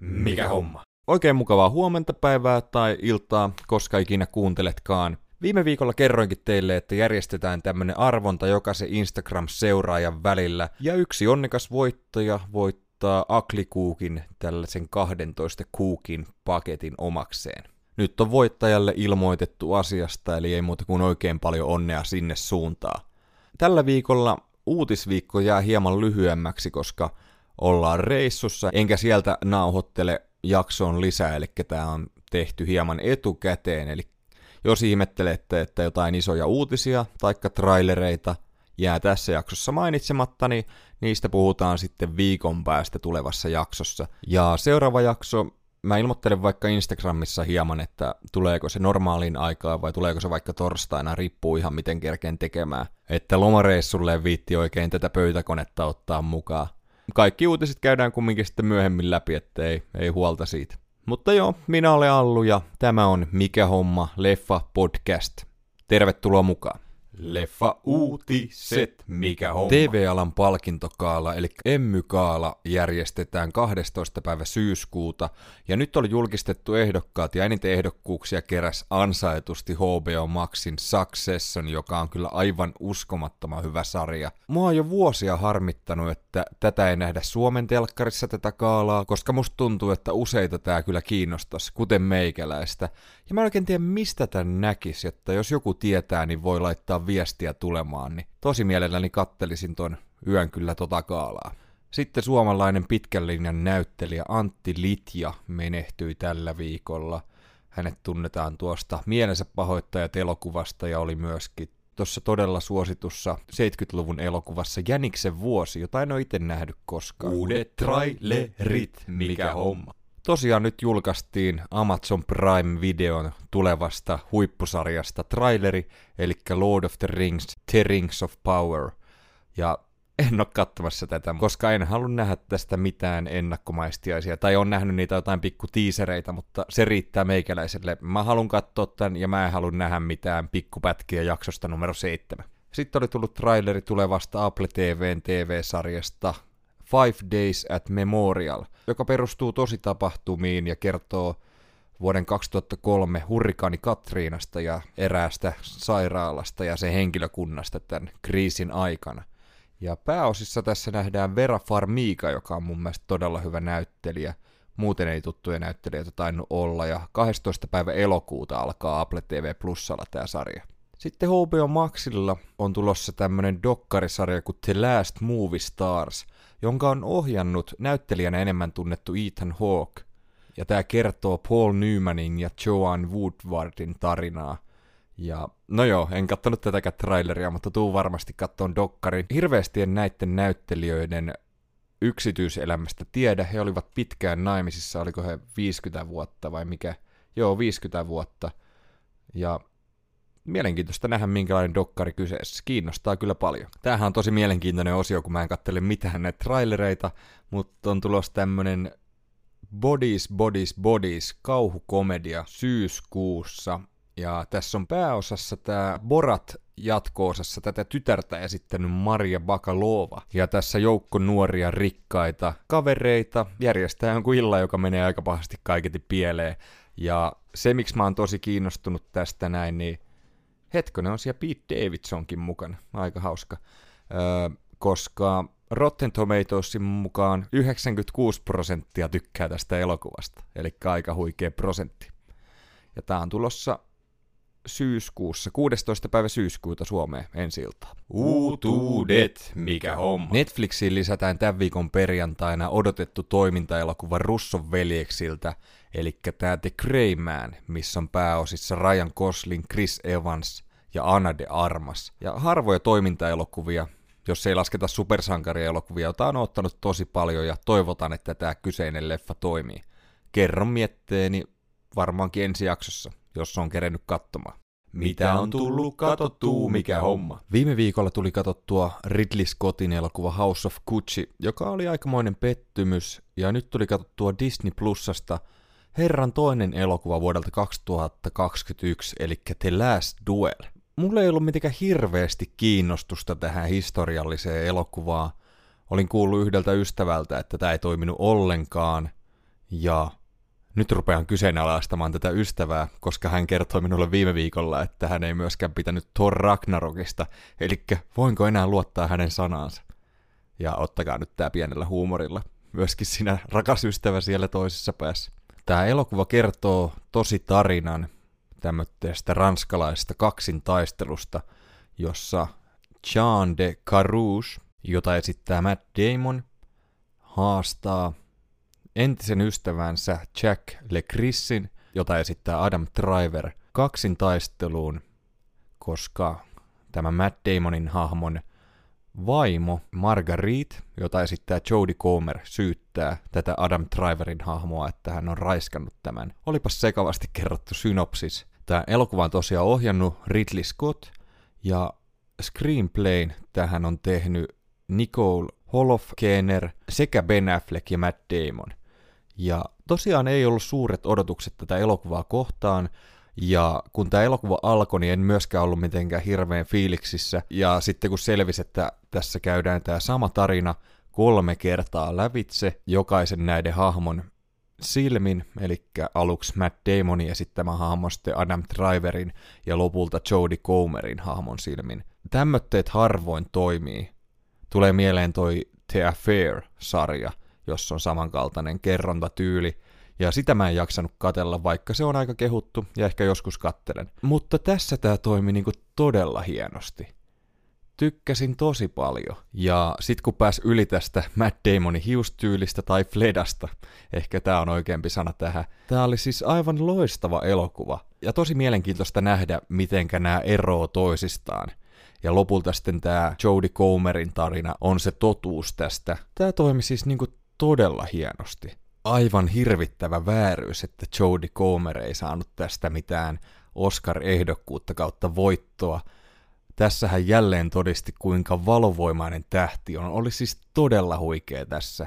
Mikä homma? Oikein mukavaa huomenta, päivää tai iltaa, koska ikinä kuunteletkaan. Viime viikolla kerroinkin teille, että järjestetään tämmönen arvonta jokaisen Instagram-seuraajan välillä, ja yksi onnekas voittaja voittaa Aklikuukin tällaisen 12 kuukin paketin omakseen. Nyt on voittajalle ilmoitettu asiasta, eli ei muuta kuin oikein paljon onnea sinne suuntaan. Tällä viikolla uutisviikko jää hieman lyhyemmäksi, koska ollaan reissussa, enkä sieltä nauhoittele jaksoon lisää, eli tämä on tehty hieman etukäteen, eli jos ihmettelette, että jotain isoja uutisia tai trailereita jää tässä jaksossa mainitsematta, niin niistä puhutaan sitten viikon päästä tulevassa jaksossa. Ja seuraava jakso, mä ilmoittelen vaikka Instagramissa hieman, että tuleeko se normaaliin aikaan vai tuleeko se vaikka torstaina, riippuu ihan miten kerkeen tekemään. Että lomareissulle viitti oikein tätä pöytäkonetta ottaa mukaan kaikki uutiset käydään kumminkin sitten myöhemmin läpi, ettei ei huolta siitä. Mutta joo, minä olen Allu ja tämä on Mikä homma leffa podcast. Tervetuloa mukaan. Leffa uutiset, mikä homma. TV-alan palkintokaala, eli Emmykaala, järjestetään 12. päivä syyskuuta, ja nyt oli julkistettu ehdokkaat, ja eniten ehdokkuuksia keräs ansaitusti HBO Maxin Succession, joka on kyllä aivan uskomattoman hyvä sarja. Mua on jo vuosia harmittanut, että tätä ei nähdä Suomen telkkarissa tätä kaalaa, koska musta tuntuu, että useita tää kyllä kiinnostaisi, kuten meikäläistä. Ja mä en oikein tiedä, mistä tän näkisi, että jos joku tietää, niin voi laittaa viestiä tulemaan, niin tosi mielelläni kattelisin ton yön kyllä tota kaalaa. Sitten suomalainen pitkän linjan näyttelijä Antti Litja menehtyi tällä viikolla. Hänet tunnetaan tuosta mielensä pahoittajat elokuvasta ja oli myöskin tuossa todella suositussa 70-luvun elokuvassa Jäniksen vuosi, jota en ole itse nähnyt koskaan. Uudet trailerit, mikä homma. Tosiaan nyt julkaistiin Amazon Prime-videon tulevasta huippusarjasta traileri, eli Lord of the Rings, The Rings of Power. Ja en ole katsomassa tätä, koska en halua nähdä tästä mitään ennakkomaistiaisia, tai on nähnyt niitä jotain pikku tiisereitä, mutta se riittää meikäläiselle. Mä haluan katsoa tämän, ja mä en halua nähdä mitään pikkupätkiä jaksosta numero 7. Sitten oli tullut traileri tulevasta Apple TVn TV-sarjasta Five Days at Memorial, joka perustuu tositapahtumiin ja kertoo vuoden 2003 hurrikaani Katriinasta ja eräästä sairaalasta ja sen henkilökunnasta tämän kriisin aikana. Ja pääosissa tässä nähdään Vera Farmiga, joka on mun mielestä todella hyvä näyttelijä. Muuten ei tuttuja näyttelijöitä tainnut olla, ja 12. päivä elokuuta alkaa Apple TV Plusalla tämä sarja. Sitten HBO Maxilla on tulossa tämmönen dokkarisarja kuin The Last Movie Stars, jonka on ohjannut näyttelijänä enemmän tunnettu Ethan Hawke. Ja tämä kertoo Paul Newmanin ja Joan Woodwardin tarinaa. Ja no joo, en kattonut tätäkään traileria, mutta tuu varmasti kattoon dokkari. Hirveästi en näiden näyttelijöiden yksityiselämästä tiedä. He olivat pitkään naimisissa, oliko he 50 vuotta vai mikä? Joo, 50 vuotta. Ja mielenkiintoista nähdä, minkälainen dokkari kyseessä. Kiinnostaa kyllä paljon. Tämähän on tosi mielenkiintoinen osio, kun mä en kattele mitään näitä trailereita, mutta on tulossa tämmönen Bodies, Bodies, Bodies kauhukomedia syyskuussa. Ja tässä on pääosassa tämä Borat jatko-osassa tätä tytärtä esittänyt Maria Bakalova. Ja tässä joukko nuoria rikkaita kavereita järjestää jonkun illan, joka menee aika pahasti kaiketi pieleen. Ja se, miksi mä oon tosi kiinnostunut tästä näin, niin hetkonen on siellä Pete Davidsonkin mukana, aika hauska, öö, koska Rotten Tomatoesin mukaan 96 prosenttia tykkää tästä elokuvasta, eli aika huikea prosentti. Ja tää on tulossa syyskuussa, 16. päivä syyskuuta Suomeen ensi iltaa. Uutuudet, mikä homma. Netflixiin lisätään tämän viikon perjantaina odotettu toimintaelokuva Russon veljeksiltä, eli tämä The Grey Man, missä on pääosissa Ryan Gosling, Chris Evans ja Anna de Armas. Ja harvoja toimintaelokuvia, jos ei lasketa supersankarielokuvia, jota on ottanut tosi paljon ja toivotan, että tämä kyseinen leffa toimii. Kerron mietteeni varmaankin ensi jaksossa, jos on kerennyt katsomaan. Mitä on tullut katottua, mikä homma? Viime viikolla tuli katottua Ridley Scottin elokuva House of Gucci, joka oli aikamoinen pettymys, ja nyt tuli katottua Disney Plusasta Herran toinen elokuva vuodelta 2021, eli The Last Duel. Mulla ei ollut mitenkään hirveästi kiinnostusta tähän historialliseen elokuvaan. olin kuullut yhdeltä ystävältä, että tämä ei toiminut ollenkaan, ja nyt rupean kyseenalaistamaan tätä ystävää, koska hän kertoi minulle viime viikolla, että hän ei myöskään pitänyt Thor Ragnarokista, eli voinko enää luottaa hänen sanaansa. Ja ottakaa nyt tää pienellä huumorilla. Myöskin sinä rakas ystävä siellä toisessa päässä. Tämä elokuva kertoo tosi tarinan tämmöistä ranskalaisesta kaksintaistelusta, jossa Jean de Carouge, jota esittää Matt Damon, haastaa entisen ystävänsä Jack LeCrissin, jota esittää Adam Driver, kaksintaisteluun, koska tämä Matt Damonin hahmon vaimo Marguerite, jota esittää Jodie Comer, syyttää tätä Adam Driverin hahmoa, että hän on raiskannut tämän. Olipas sekavasti kerrottu synopsis. Tämä elokuva on tosiaan ohjannut Ridley Scott, ja screenplayn tähän on tehnyt Nicole Holofkener sekä Ben Affleck ja Matt Damon. Ja tosiaan ei ollut suuret odotukset tätä elokuvaa kohtaan, ja kun tämä elokuva alkoi, niin en myöskään ollut mitenkään hirveän fiiliksissä. Ja sitten kun selvisi, että tässä käydään tämä sama tarina kolme kertaa lävitse jokaisen näiden hahmon silmin, eli aluksi Matt Damonin esittämä hahmo sitten Adam Driverin ja lopulta Jodie Comerin hahmon silmin. Tämmötteet harvoin toimii. Tulee mieleen toi The Affair-sarja, jossa on samankaltainen kerrontatyyli, ja sitä mä en jaksanut katella, vaikka se on aika kehuttu, ja ehkä joskus kattelen. Mutta tässä tämä toimi niinku todella hienosti. Tykkäsin tosi paljon. Ja sit kun pääs yli tästä Matt Damonin hiustyylistä tai Fledasta, ehkä tää on oikeampi sana tähän, tää oli siis aivan loistava elokuva. Ja tosi mielenkiintoista nähdä, mitenkä nämä eroo toisistaan. Ja lopulta sitten tämä Jodie Comerin tarina on se totuus tästä. Tämä toimi siis niinku todella hienosti aivan hirvittävä vääryys, että Jodie Comer ei saanut tästä mitään Oscar-ehdokkuutta kautta voittoa. Tässä hän jälleen todisti, kuinka valovoimainen tähti on. Oli siis todella huikea tässä.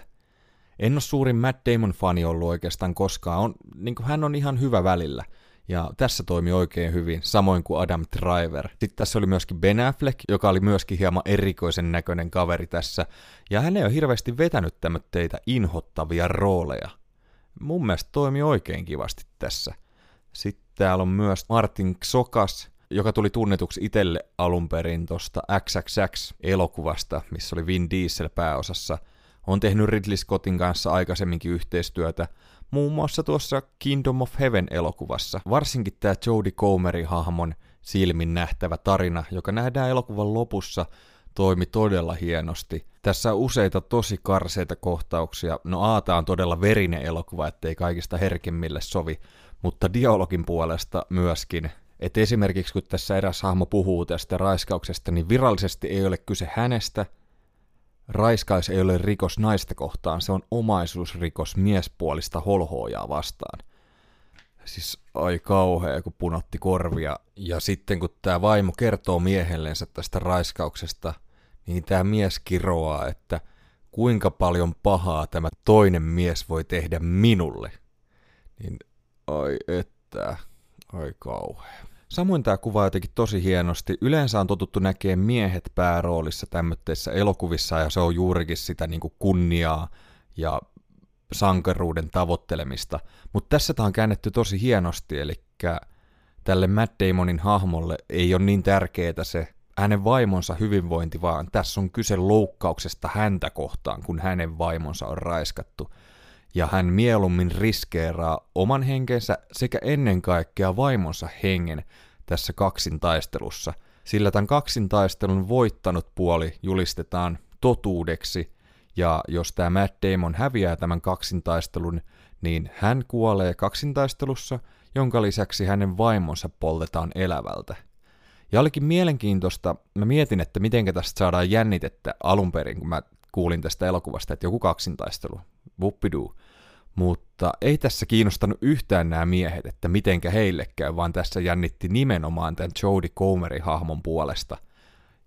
En ole suurin Matt Damon-fani ollut oikeastaan koskaan. On, niin hän on ihan hyvä välillä – ja tässä toimi oikein hyvin, samoin kuin Adam Driver. Sitten tässä oli myöskin Ben Affleck, joka oli myöskin hieman erikoisen näköinen kaveri tässä. Ja hän ei ole hirveästi vetänyt teitä inhottavia rooleja. Mun mielestä toimi oikein kivasti tässä. Sitten täällä on myös Martin Xokas, joka tuli tunnetuksi itselle alun perin tosta XXX-elokuvasta, missä oli Vin Diesel pääosassa. On tehnyt Ridley Scottin kanssa aikaisemminkin yhteistyötä, muun muassa tuossa Kingdom of Heaven-elokuvassa. Varsinkin tämä Jodie Comerin hahmon silmin nähtävä tarina, joka nähdään elokuvan lopussa, toimi todella hienosti. Tässä on useita tosi karseita kohtauksia. No Aata on todella verinen elokuva, ettei kaikista herkemmille sovi, mutta dialogin puolesta myöskin. Et esimerkiksi kun tässä eräs hahmo puhuu tästä raiskauksesta, niin virallisesti ei ole kyse hänestä, Raiskaus ei ole rikos naista kohtaan, se on omaisuusrikos miespuolista holhoojaa vastaan. Siis ai kauhea, kun punotti korvia. Ja sitten kun tämä vaimo kertoo miehellensä tästä raiskauksesta, niin tämä mies kiroaa, että kuinka paljon pahaa tämä toinen mies voi tehdä minulle. Niin ai että, ai kauhea. Samoin tämä kuvaa jotenkin tosi hienosti. Yleensä on totuttu näkemään miehet pääroolissa tämmöisissä elokuvissa ja se on juurikin sitä niin kuin kunniaa ja sankaruuden tavoittelemista. Mutta tässä tämä on käännetty tosi hienosti, eli tälle Matt Damonin hahmolle ei ole niin tärkeää se hänen vaimonsa hyvinvointi, vaan tässä on kyse loukkauksesta häntä kohtaan, kun hänen vaimonsa on raiskattu ja hän mieluummin riskeeraa oman henkensä sekä ennen kaikkea vaimonsa hengen tässä kaksintaistelussa, sillä tämän kaksintaistelun voittanut puoli julistetaan totuudeksi, ja jos tämä Matt Damon häviää tämän kaksintaistelun, niin hän kuolee kaksintaistelussa, jonka lisäksi hänen vaimonsa poltetaan elävältä. Ja olikin mielenkiintoista, mä mietin, että miten tästä saadaan jännitettä alun perin, kun mä kuulin tästä elokuvasta, että joku kaksintaistelu, whoopidoo. Mutta ei tässä kiinnostanut yhtään nämä miehet, että mitenkä heille käy, vaan tässä jännitti nimenomaan tämän Jodie Comerin hahmon puolesta.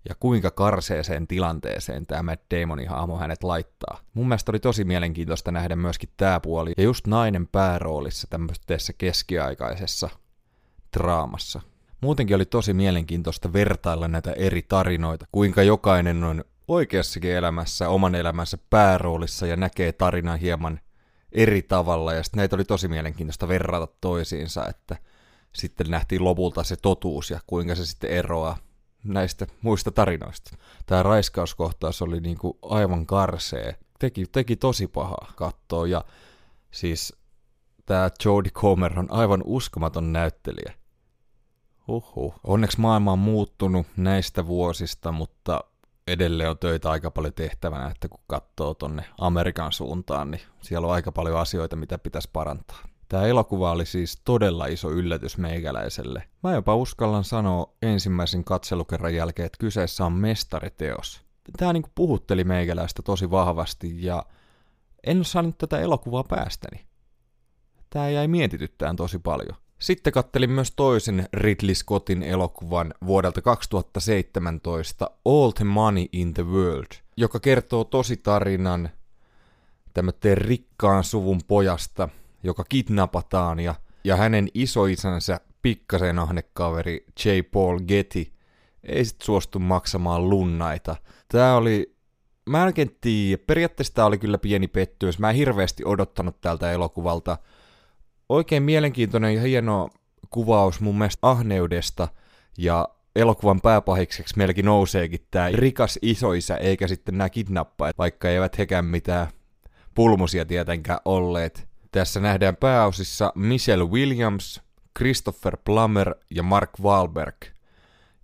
Ja kuinka karseeseen tilanteeseen tämä Matt Damonin hahmo hänet laittaa. Mun mielestä oli tosi mielenkiintoista nähdä myöskin tämä puoli, ja just nainen pääroolissa tämmöisessä keskiaikaisessa draamassa. Muutenkin oli tosi mielenkiintoista vertailla näitä eri tarinoita, kuinka jokainen on oikeassakin elämässä, oman elämänsä pääroolissa ja näkee tarinan hieman eri tavalla. Ja sitten näitä oli tosi mielenkiintoista verrata toisiinsa, että sitten nähtiin lopulta se totuus ja kuinka se sitten eroaa näistä muista tarinoista. Tämä raiskauskohtaus oli niinku aivan karsee. Teki, teki tosi pahaa katsoa ja siis tämä Jodie Comer on aivan uskomaton näyttelijä. Huhhuh. Onneksi maailma on muuttunut näistä vuosista, mutta edelleen on töitä aika paljon tehtävänä, että kun katsoo tonne Amerikan suuntaan, niin siellä on aika paljon asioita, mitä pitäisi parantaa. Tämä elokuva oli siis todella iso yllätys meikäläiselle. Mä jopa uskallan sanoa ensimmäisen katselukerran jälkeen, että kyseessä on mestariteos. Tämä niinku puhutteli meikäläistä tosi vahvasti ja en ole saanut tätä elokuvaa päästäni. Tämä jäi mietityttään tosi paljon. Sitten kattelin myös toisen Ridley Scottin elokuvan vuodelta 2017 All the Money in the World, joka kertoo tosi tarinan tämmöteen rikkaan suvun pojasta, joka kidnapataan ja, ja hänen isoisänsä pikkasen ahnekaveri J. Paul Getty ei sit suostu maksamaan lunnaita. Tää oli, mä en tiedä, periaatteessa tää oli kyllä pieni pettymys. Mä en hirveästi odottanut tältä elokuvalta – oikein mielenkiintoinen ja hieno kuvaus mun mielestä ahneudesta ja elokuvan pääpahikseksi melkein nouseekin tämä rikas isoisä, eikä sitten nämä kidnappajat, vaikka eivät hekään mitään pulmusia tietenkään olleet. Tässä nähdään pääosissa Michelle Williams, Christopher Plummer ja Mark Wahlberg.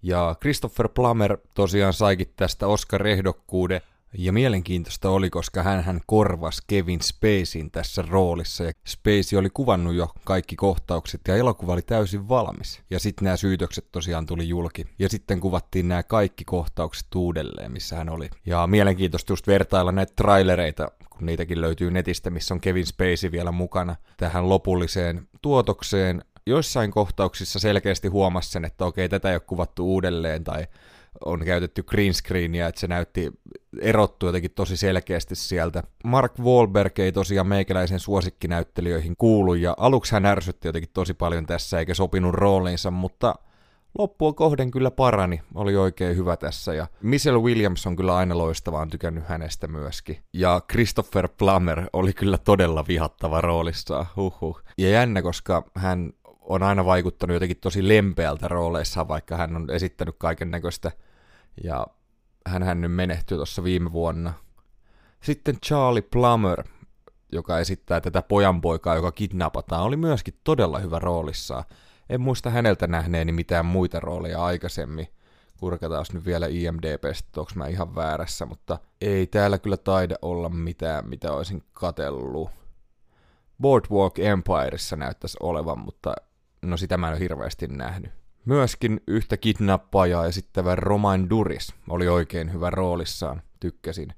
Ja Christopher Plummer tosiaan saikin tästä Oscar-ehdokkuuden ja mielenkiintoista oli, koska hän, hän korvasi Kevin Spacein tässä roolissa ja Spacey oli kuvannut jo kaikki kohtaukset ja elokuva oli täysin valmis. Ja sitten nämä syytökset tosiaan tuli julki. Ja sitten kuvattiin nämä kaikki kohtaukset uudelleen, missä hän oli. Ja mielenkiintoista just vertailla näitä trailereita, kun niitäkin löytyy netistä, missä on Kevin Spacey vielä mukana tähän lopulliseen tuotokseen. Joissain kohtauksissa selkeästi huomasi sen, että okei, tätä ei ole kuvattu uudelleen tai on käytetty green screenia, että se näytti erottu jotenkin tosi selkeästi sieltä. Mark Wahlberg ei tosiaan meikäläisen suosikkinäyttelijöihin kuulu, ja aluksi hän ärsytti jotenkin tosi paljon tässä, eikä sopinut rooliinsa, mutta loppua kohden kyllä parani, oli oikein hyvä tässä, ja Michelle Williams on kyllä aina loistava, on tykännyt hänestä myöskin. Ja Christopher Plummer oli kyllä todella vihattava roolissaan, huhhuh. Ja jännä, koska hän on aina vaikuttanut jotenkin tosi lempeältä rooleissaan, vaikka hän on esittänyt kaiken näköistä ja hän, hän nyt menehtyi tuossa viime vuonna. Sitten Charlie Plummer, joka esittää tätä pojanpoikaa, joka kidnapataan, oli myöskin todella hyvä roolissaan. En muista häneltä nähneeni mitään muita rooleja aikaisemmin. Kurkataan nyt vielä IMDBstä, onko mä ihan väärässä, mutta ei täällä kyllä taida olla mitään, mitä olisin katellut. Boardwalk Empireissa näyttäisi olevan, mutta no sitä mä en ole hirveästi nähnyt. Myöskin yhtä kidnappajaa esittävä Romain Duris oli oikein hyvä roolissaan, tykkäsin.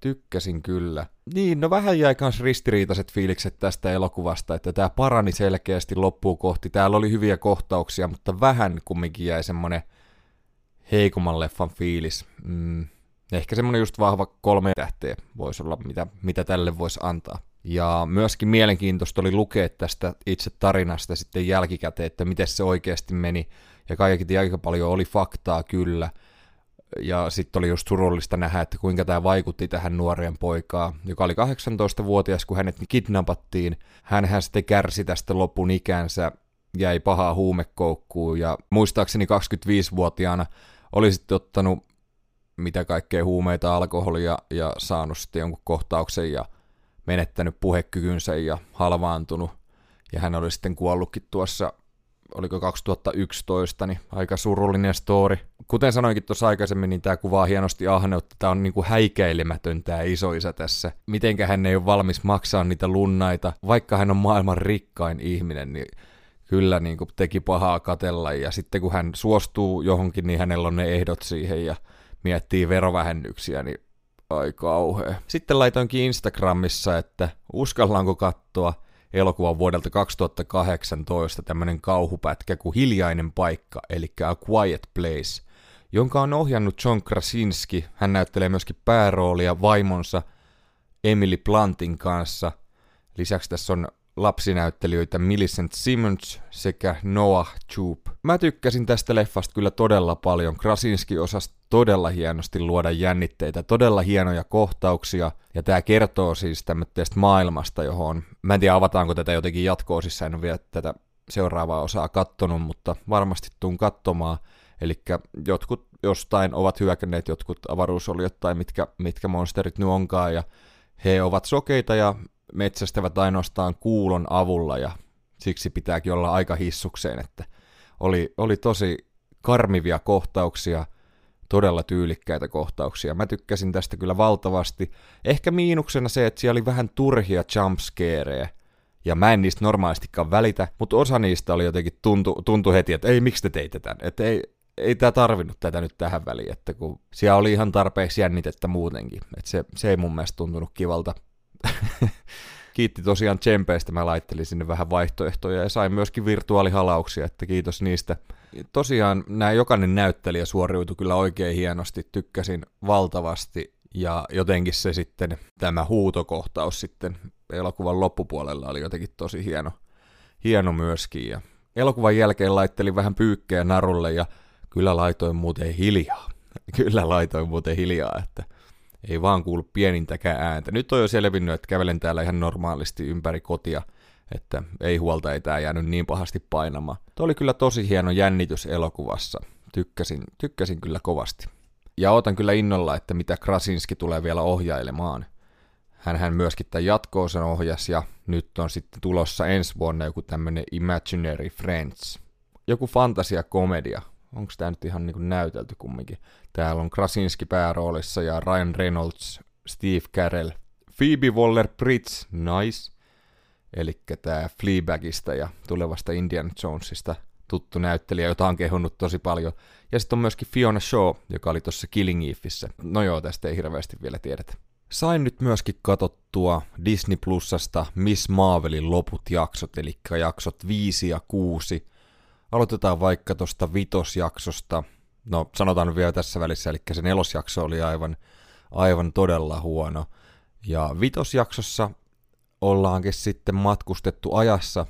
Tykkäsin kyllä. Niin, no vähän jäi kans ristiriitaiset fiilikset tästä elokuvasta, että tämä parani selkeästi loppuun kohti. Täällä oli hyviä kohtauksia, mutta vähän kumminkin jäi semmonen heikomman leffan fiilis. Mm, ehkä semmonen just vahva kolme tähteä voisi olla, mitä, mitä tälle voisi antaa. Ja myöskin mielenkiintoista oli lukea tästä itse tarinasta sitten jälkikäteen, että miten se oikeasti meni. Ja kaikki aika paljon oli faktaa kyllä. Ja sitten oli just surullista nähdä, että kuinka tämä vaikutti tähän nuoreen poikaan, joka oli 18-vuotias, kun hänet kidnappattiin. Hänhän sitten kärsi tästä lopun ikänsä, jäi pahaa huumekoukkuun ja muistaakseni 25-vuotiaana oli sitten ottanut mitä kaikkea huumeita, alkoholia ja saanut sitten jonkun kohtauksen ja menettänyt puhekykynsä ja halvaantunut. Ja hän oli sitten kuollutkin tuossa, oliko 2011, niin aika surullinen story. Kuten sanoinkin tuossa aikaisemmin, niin tämä kuvaa hienosti ahneutta. Tämä on niinku häikäilemätön tämä isoisä tässä. Mitenkä hän ei ole valmis maksaa niitä lunnaita, vaikka hän on maailman rikkain ihminen, niin kyllä niin kuin teki pahaa katella. Ja sitten kun hän suostuu johonkin, niin hänellä on ne ehdot siihen ja miettii verovähennyksiä, niin Ai kauhea. Sitten laitoinkin Instagramissa, että uskallaanko katsoa elokuvan vuodelta 2018 tämmönen kauhupätkä kuin Hiljainen paikka, eli A Quiet Place, jonka on ohjannut John Krasinski. Hän näyttelee myöskin pääroolia vaimonsa Emily Plantin kanssa. Lisäksi tässä on lapsinäyttelijöitä Millicent Simmons sekä Noah Jupe. Mä tykkäsin tästä leffasta kyllä todella paljon. Krasinski osasi todella hienosti luoda jännitteitä, todella hienoja kohtauksia, ja tämä kertoo siis tämmöistä maailmasta, johon, mä en tiedä avataanko tätä jotenkin jatkoa, siis en ole vielä tätä seuraavaa osaa kattonut, mutta varmasti tuun katsomaan. Eli jotkut jostain ovat hyökänneet jotkut avaruusoliot tai mitkä, mitkä monsterit nyt onkaan, ja he ovat sokeita ja metsästävät ainoastaan kuulon avulla, ja siksi pitääkin olla aika hissukseen, että oli, oli tosi karmivia kohtauksia, todella tyylikkäitä kohtauksia. Mä tykkäsin tästä kyllä valtavasti. Ehkä miinuksena se, että siellä oli vähän turhia jumpscareja, ja mä en niistä normaalistikaan välitä, mutta osa niistä oli jotenkin tuntu, tuntu heti, että ei, miksi te teitte tämän? Että ei, ei tämä tarvinnut tätä nyt tähän väliin, että kun siellä oli ihan tarpeeksi jännitettä muutenkin, että se, se ei mun mielestä tuntunut kivalta. Kiitti tosiaan Tsempeistä, mä laittelin sinne vähän vaihtoehtoja ja sain myöskin virtuaalihalauksia, että kiitos niistä. Tosiaan nämä jokainen näyttelijä suoriutui kyllä oikein hienosti, tykkäsin valtavasti ja jotenkin se sitten, tämä huutokohtaus sitten elokuvan loppupuolella oli jotenkin tosi hieno, hieno myöskin. Ja elokuvan jälkeen laittelin vähän pyykkejä narulle ja kyllä laitoin muuten hiljaa. Kyllä laitoin muuten hiljaa, että ei vaan kuulu pienintäkään ääntä. Nyt on jo selvinnyt, että kävelen täällä ihan normaalisti ympäri kotia, että ei huolta, ei tää jäänyt niin pahasti painamaan. Tuo oli kyllä tosi hieno jännitys elokuvassa. Tykkäsin, tykkäsin kyllä kovasti. Ja otan kyllä innolla, että mitä Krasinski tulee vielä ohjailemaan. Hän myöskin tämän jatkoosan ohjas ja nyt on sitten tulossa ensi vuonna joku tämmönen Imaginary Friends. Joku fantasia-komedia. Onko tämä nyt ihan niin kuin näytelty kumminkin? Täällä on Krasinski pääroolissa ja Ryan Reynolds, Steve Carell, Phoebe Waller-Bridge, nice. Eli tämä Fleabagista ja tulevasta Indiana Jonesista tuttu näyttelijä, jota on kehunut tosi paljon. Ja sitten on myöskin Fiona Shaw, joka oli tuossa Killing Eve'issä. No joo, tästä ei hirveästi vielä tiedetä. Sain nyt myöskin katottua Disney Plusasta Miss Marvelin loput jaksot, eli jaksot 5 ja 6. Aloitetaan vaikka tuosta vitosjaksosta. No, sanotaan vielä tässä välissä, eli se nelosjakso oli aivan, aivan todella huono. Ja vitosjaksossa ollaankin sitten matkustettu ajassa,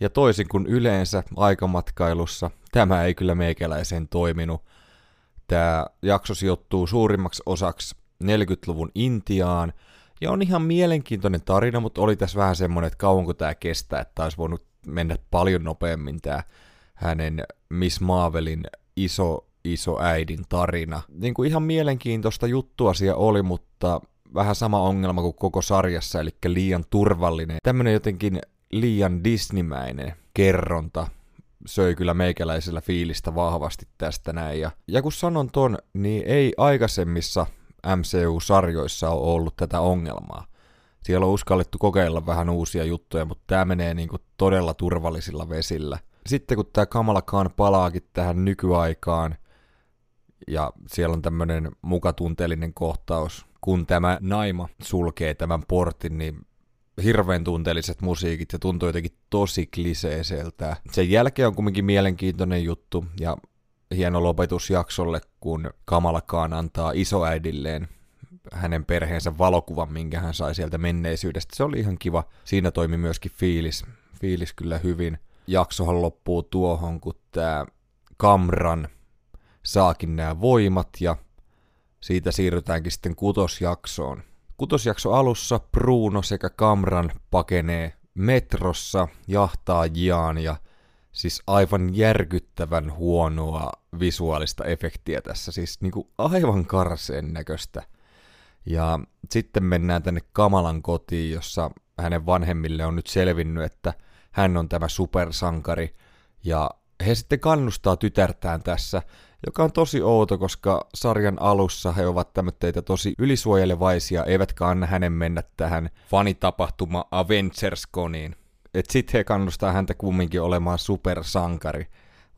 ja toisin kuin yleensä aikamatkailussa, tämä ei kyllä meikäläiseen toiminut. Tämä jakso sijoittuu suurimmaksi osaksi 40-luvun Intiaan, ja on ihan mielenkiintoinen tarina, mutta oli tässä vähän semmoinen, että kauanko tämä kestää, että olisi voinut mennä paljon nopeammin tämä hänen Miss Marvelin iso, äidin tarina. Niin kuin ihan mielenkiintoista juttua siellä oli, mutta vähän sama ongelma kuin koko sarjassa, eli liian turvallinen. Tämmönen jotenkin liian Disneymäinen kerronta söi kyllä meikäläisellä fiilistä vahvasti tästä näin. Ja, ja kun sanon ton, niin ei aikaisemmissa MCU-sarjoissa ole ollut tätä ongelmaa. Siellä on uskallettu kokeilla vähän uusia juttuja, mutta tämä menee niinku todella turvallisilla vesillä. Sitten kun tämä Kamala Khan palaakin tähän nykyaikaan, ja siellä on tämmöinen mukatunteellinen kohtaus, kun tämä naima sulkee tämän portin, niin hirveän tunteelliset musiikit ja tuntuu jotenkin tosi kliseiseltä. Sen jälkeen on kumminkin mielenkiintoinen juttu ja hieno lopetus jaksolle, kun Kamalakaan antaa isoäidilleen hänen perheensä valokuvan, minkä hän sai sieltä menneisyydestä. Se oli ihan kiva. Siinä toimi myöskin fiilis, fiilis kyllä hyvin. Jaksohan loppuu tuohon, kun tämä Kamran saakin nämä voimat ja siitä siirrytäänkin sitten kutosjaksoon. Kutosjakso alussa Bruno sekä Kamran pakenee metrossa jahtaajiaan ja siis aivan järkyttävän huonoa visuaalista efektiä tässä, siis niinku aivan karseen näköistä. Ja sitten mennään tänne Kamalan kotiin, jossa hänen vanhemmille on nyt selvinnyt, että hän on tämä supersankari. Ja he sitten kannustaa tytärtään tässä, joka on tosi outo, koska sarjan alussa he ovat tämmöitä tosi ylisuojelevaisia, eivätkä anna hänen mennä tähän fanitapahtuma Avengers-koniin. Et sit he kannustaa häntä kumminkin olemaan supersankari,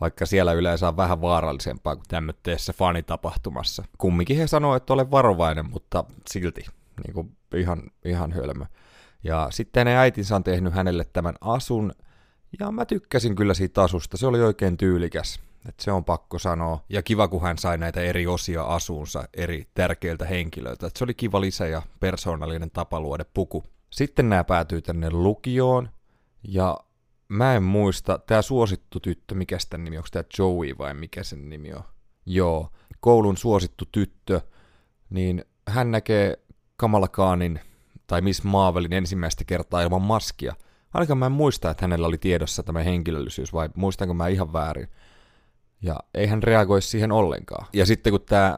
vaikka siellä yleensä on vähän vaarallisempaa kuin tämmöisessä fanitapahtumassa. Kumminkin he sanoo, että ole varovainen, mutta silti niin kuin ihan, ihan hölmö. Ja sitten hänen äitinsä on tehnyt hänelle tämän asun, ja mä tykkäsin kyllä siitä asusta, se oli oikein tyylikäs. Et se on pakko sanoa. Ja kiva, kun hän sai näitä eri osia asuunsa eri tärkeiltä henkilöiltä. Et se oli kiva lisä ja persoonallinen tapa luoda puku. Sitten nämä päätyy tänne lukioon, Ja mä en muista, tää suosittu tyttö, mikä sitä nimi, onko tää Joey vai mikä sen nimi on? Joo, koulun suosittu tyttö, niin hän näkee Kamala Khanin tai Miss Marvelin ensimmäistä kertaa ilman maskia. Ainakaan mä en muista, että hänellä oli tiedossa tämä henkilöllisyys, vai muistanko mä ihan väärin. Ja ei hän reagoi siihen ollenkaan. Ja sitten kun tämä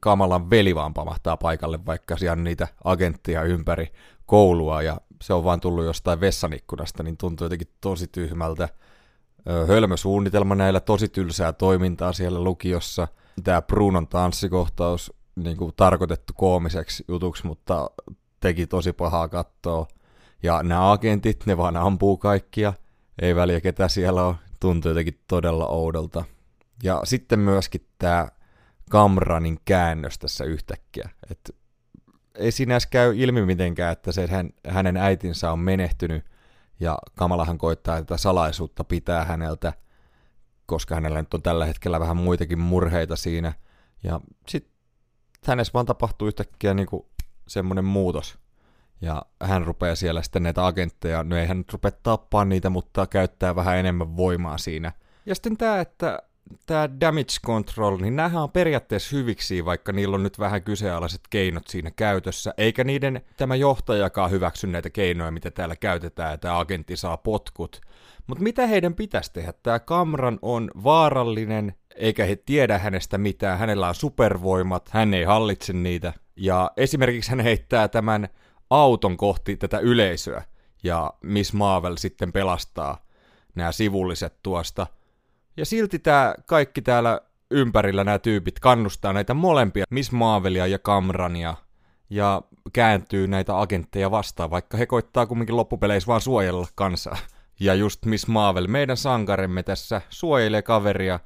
Kamalan veli vaan pamahtaa paikalle, vaikka siellä on niitä agentteja ympäri koulua, ja se on vaan tullut jostain vessanikkunasta, niin tuntuu jotenkin tosi tyhmältä. Hölmösuunnitelma näillä, tosi tylsää toimintaa siellä lukiossa. Tämä Brunon tanssikohtaus, niin kuin tarkoitettu koomiseksi jutuksi, mutta teki tosi pahaa kattoa. Ja nämä agentit, ne vaan ampuu kaikkia, ei väliä ketä siellä on, tuntuu jotenkin todella oudolta. Ja sitten myöskin tämä Kamranin käännös tässä yhtäkkiä. Et ei edes käy ilmi mitenkään, että se hän, hänen äitinsä on menehtynyt, ja Kamalahan koittaa tätä salaisuutta pitää häneltä, koska hänellä nyt on tällä hetkellä vähän muitakin murheita siinä. Ja sitten hänessä vaan tapahtuu yhtäkkiä niin kuin semmoinen muutos. Ja hän rupeaa siellä sitten näitä agentteja, no ei hän nyt rupea tappaa niitä, mutta käyttää vähän enemmän voimaa siinä. Ja sitten tämä, että tämä damage control, niin nämähän on periaatteessa hyviksi, vaikka niillä on nyt vähän kyseenalaiset keinot siinä käytössä, eikä niiden tämä johtajakaan hyväksy näitä keinoja, mitä täällä käytetään, että agentti saa potkut. Mutta mitä heidän pitäisi tehdä? Tämä Kamran on vaarallinen, eikä he tiedä hänestä mitään, hänellä on supervoimat, hän ei hallitse niitä, ja esimerkiksi hän heittää tämän auton kohti tätä yleisöä, ja Miss Marvel sitten pelastaa nämä sivulliset tuosta. Ja silti tämä kaikki täällä ympärillä nämä tyypit kannustaa näitä molempia, Miss Marvelia ja Kamrania, ja kääntyy näitä agentteja vastaan, vaikka he koittaa kumminkin loppupeleissä vaan suojella kansaa. Ja just Miss Marvel, meidän sankaremme tässä, suojelee kaveria,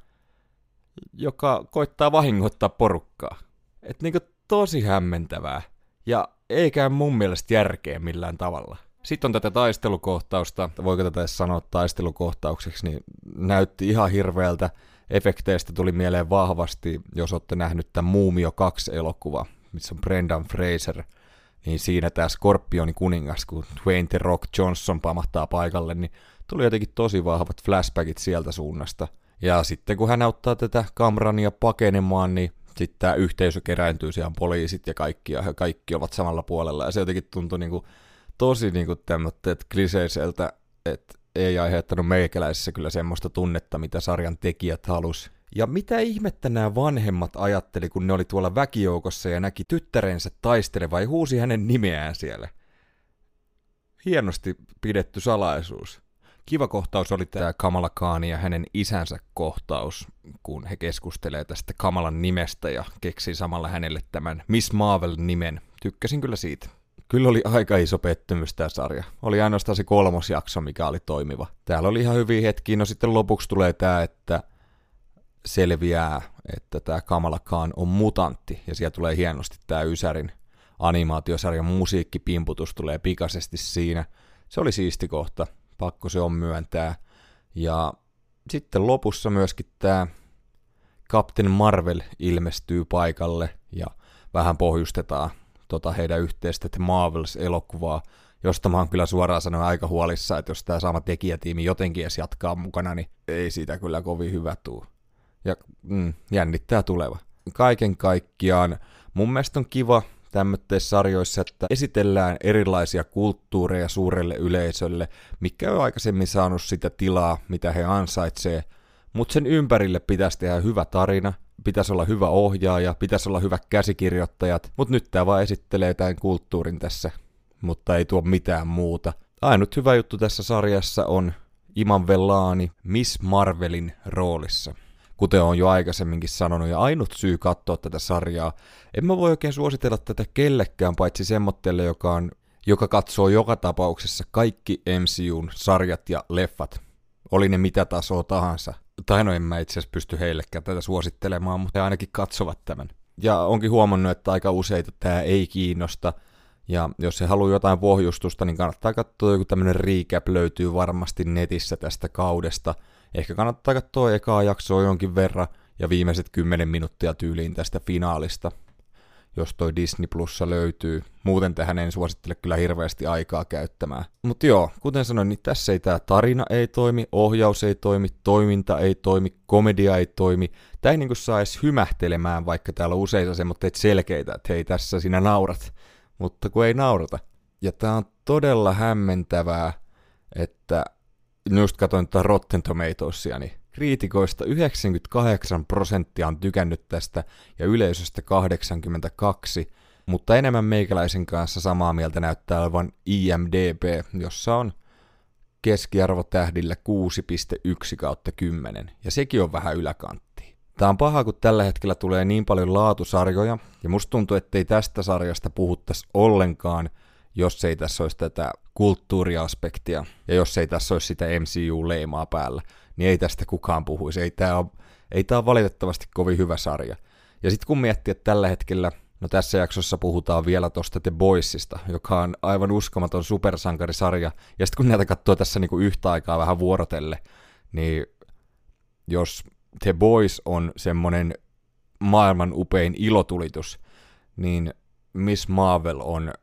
joka koittaa vahingoittaa porukkaa. Et niinku tosi hämmentävää. Ja eikä mun mielestä järkeä millään tavalla. Sitten on tätä taistelukohtausta, voiko tätä edes sanoa taistelukohtaukseksi, niin näytti ihan hirveältä. Efekteistä tuli mieleen vahvasti, jos olette nähnyt tämän Muumio 2-elokuva, missä on Brendan Fraser, niin siinä tämä Skorpioni kuningas, kun Dwayne The Rock Johnson pamahtaa paikalle, niin tuli jotenkin tosi vahvat flashbackit sieltä suunnasta. Ja sitten kun hän auttaa tätä Kamrania pakenemaan, niin sitten tämä yhteisö kerääntyy, siellä poliisit ja kaikki, ja kaikki ovat samalla puolella, ja se jotenkin tuntui niinku tosi niinku tämmöiset kliseiseltä, että ei aiheuttanut meikäläisessä kyllä semmoista tunnetta, mitä sarjan tekijät halus. Ja mitä ihmettä nämä vanhemmat ajatteli, kun ne oli tuolla väkijoukossa ja näki tyttärensä taisteleva ja huusi hänen nimeään siellä? Hienosti pidetty salaisuus. Kiva kohtaus oli tämä Kamala Khan ja hänen isänsä kohtaus, kun he keskustelee tästä Kamalan nimestä ja keksii samalla hänelle tämän Miss Marvel-nimen. Tykkäsin kyllä siitä. Kyllä oli aika iso pettymys tämä sarja. Oli ainoastaan se kolmosjakso, mikä oli toimiva. Täällä oli ihan hyviä hetkiä. No sitten lopuksi tulee tämä, että selviää, että tämä Kamala Khan on mutantti. Ja siellä tulee hienosti tämä Ysärin animaatiosarjan musiikkipimputus tulee pikaisesti siinä. Se oli siisti kohta pakko se on myöntää. Ja sitten lopussa myöskin tämä Captain Marvel ilmestyy paikalle ja vähän pohjustetaan tota heidän yhteistä The Marvels-elokuvaa, josta mä oon kyllä suoraan sanoen aika huolissa, että jos tämä sama tekijätiimi jotenkin edes jatkaa mukana, niin ei siitä kyllä kovin hyvä tuu. Ja mm, jännittää tuleva. Kaiken kaikkiaan mun mielestä on kiva tämmöisissä sarjoissa, että esitellään erilaisia kulttuureja suurelle yleisölle, mikä on aikaisemmin saanut sitä tilaa, mitä he ansaitsee, mutta sen ympärille pitäisi tehdä hyvä tarina, pitäisi olla hyvä ohjaaja, pitäisi olla hyvä käsikirjoittajat, mutta nyt tämä vaan esittelee tämän kulttuurin tässä, mutta ei tuo mitään muuta. Ainut hyvä juttu tässä sarjassa on Iman Vellani Miss Marvelin roolissa kuten on jo aikaisemminkin sanonut, ja ainut syy katsoa tätä sarjaa. En mä voi oikein suositella tätä kellekään, paitsi semmottelle, joka, on, joka katsoo joka tapauksessa kaikki MCUn sarjat ja leffat. Oli ne mitä tasoa tahansa. Tai no en mä itse asiassa pysty heillekään tätä suosittelemaan, mutta he ainakin katsovat tämän. Ja onkin huomannut, että aika useita tämä ei kiinnosta. Ja jos se haluaa jotain pohjustusta, niin kannattaa katsoa joku tämmönen recap löytyy varmasti netissä tästä kaudesta – Ehkä kannattaa katsoa ekaa jaksoa jonkin verran ja viimeiset 10 minuuttia tyyliin tästä finaalista. jos toi Disney Plussa löytyy. Muuten tähän en suosittele kyllä hirveästi aikaa käyttämään. Mutta joo, kuten sanoin, niin tässä ei tämä tarina ei toimi, ohjaus ei toimi, toiminta ei toimi, komedia ei toimi. Tämä ei niinku saa edes hymähtelemään, vaikka täällä on useita semmoitteet selkeitä, että hei tässä sinä naurat. Mutta kun ei naurata. Ja tämä on todella hämmentävää, että just katsoin tätä Rotten Tomatoesia, niin kriitikoista 98 prosenttia on tykännyt tästä ja yleisöstä 82, mutta enemmän meikäläisen kanssa samaa mieltä näyttää olevan IMDB, jossa on keskiarvo tähdillä 6,1 kautta 10, ja sekin on vähän yläkantti. Tämä on paha, kun tällä hetkellä tulee niin paljon laatusarjoja, ja musta tuntuu, ettei tästä sarjasta puhuttaisi ollenkaan, jos ei tässä olisi tätä kulttuuriaspektia, ja jos ei tässä olisi sitä MCU-leimaa päällä niin ei tästä kukaan puhuisi. Ei tämä ole, ei tää ole valitettavasti kovin hyvä sarja. Ja sitten kun miettii, että tällä hetkellä, no tässä jaksossa puhutaan vielä tuosta The Boysista, joka on aivan uskomaton supersankarisarja, ja sitten kun näitä katsoo tässä niinku yhtä aikaa vähän vuorotelle, niin jos The Boys on semmonen maailman upein ilotulitus, niin Miss Marvel on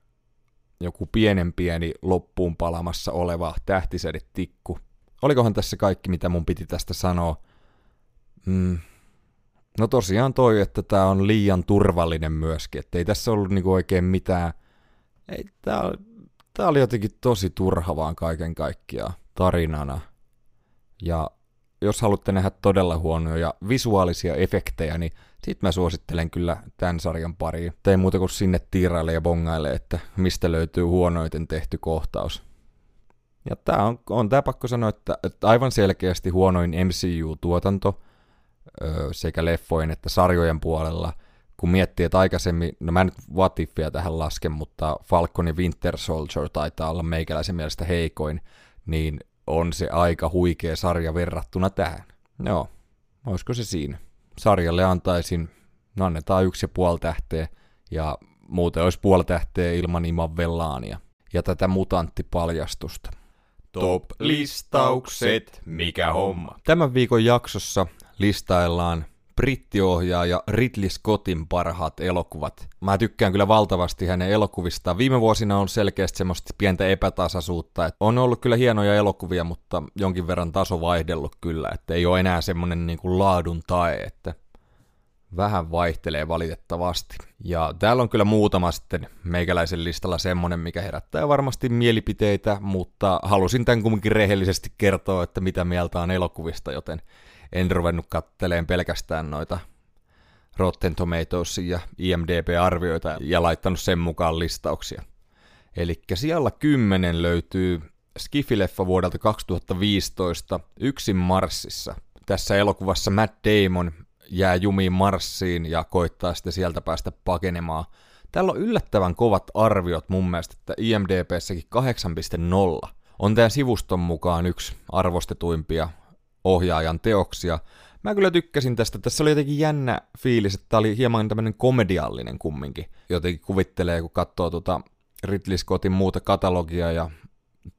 joku pienen pieni loppuun palamassa oleva tähtisedetikku, olikohan tässä kaikki, mitä mun piti tästä sanoa? Mm. No tosiaan toi, että tämä on liian turvallinen myöskin, että ei tässä ollut niinku oikein mitään, ei, tää, tää oli jotenkin tosi turha vaan kaiken kaikkiaan tarinana. Ja jos haluatte nähdä todella huonoja visuaalisia efektejä, niin sit mä suosittelen kyllä tämän sarjan pariin. Tein muuta kuin sinne tiiraille ja bongaille, että mistä löytyy huonoiten tehty kohtaus. Ja tämä on, on tämä pakko sanoa, että, että aivan selkeästi huonoin MCU-tuotanto sekä leffojen että sarjojen puolella, kun miettii, että aikaisemmin, no mä en nyt What Ifia tähän lasken, mutta Falcon ja Winter Soldier taitaa olla meikäläisen mielestä heikoin, niin on se aika huikea sarja verrattuna tähän. Joo, olisiko se siinä? Sarjalle antaisin, no annetaan yksi ja puoli tähteä, ja muuten olisi puoli tähteä ilman Iman Vellaania ja tätä mutanttipaljastusta. Top-listaukset, mikä homma. Tämän viikon jaksossa listaillaan brittiohjaaja Ridley Scottin parhaat elokuvat. Mä tykkään kyllä valtavasti hänen elokuvistaan. Viime vuosina on selkeästi semmoista pientä epätasaisuutta. Että on ollut kyllä hienoja elokuvia, mutta jonkin verran taso vaihdellut kyllä. Että ei ole enää semmoinen niin kuin laadun tae, että vähän vaihtelee valitettavasti. Ja täällä on kyllä muutama sitten meikäläisen listalla semmonen, mikä herättää varmasti mielipiteitä, mutta halusin tämän kumminkin rehellisesti kertoa, että mitä mieltä on elokuvista, joten en ruvennut katteleen pelkästään noita Rotten Tomatoes ja IMDb-arvioita ja laittanut sen mukaan listauksia. Eli siellä 10 löytyy Skifileffa vuodelta 2015 Yksin Marsissa. Tässä elokuvassa Matt Damon jää jumiin Marsiin ja koittaa sitten sieltä päästä pakenemaan. Täällä on yllättävän kovat arviot mun mielestä, että IMDBssäkin 8.0 on tämän sivuston mukaan yksi arvostetuimpia ohjaajan teoksia. Mä kyllä tykkäsin tästä. Tässä oli jotenkin jännä fiilis, että tää oli hieman tämmönen komediallinen kumminkin. Jotenkin kuvittelee, kun katsoo tuota Ridley Scottin muuta katalogia ja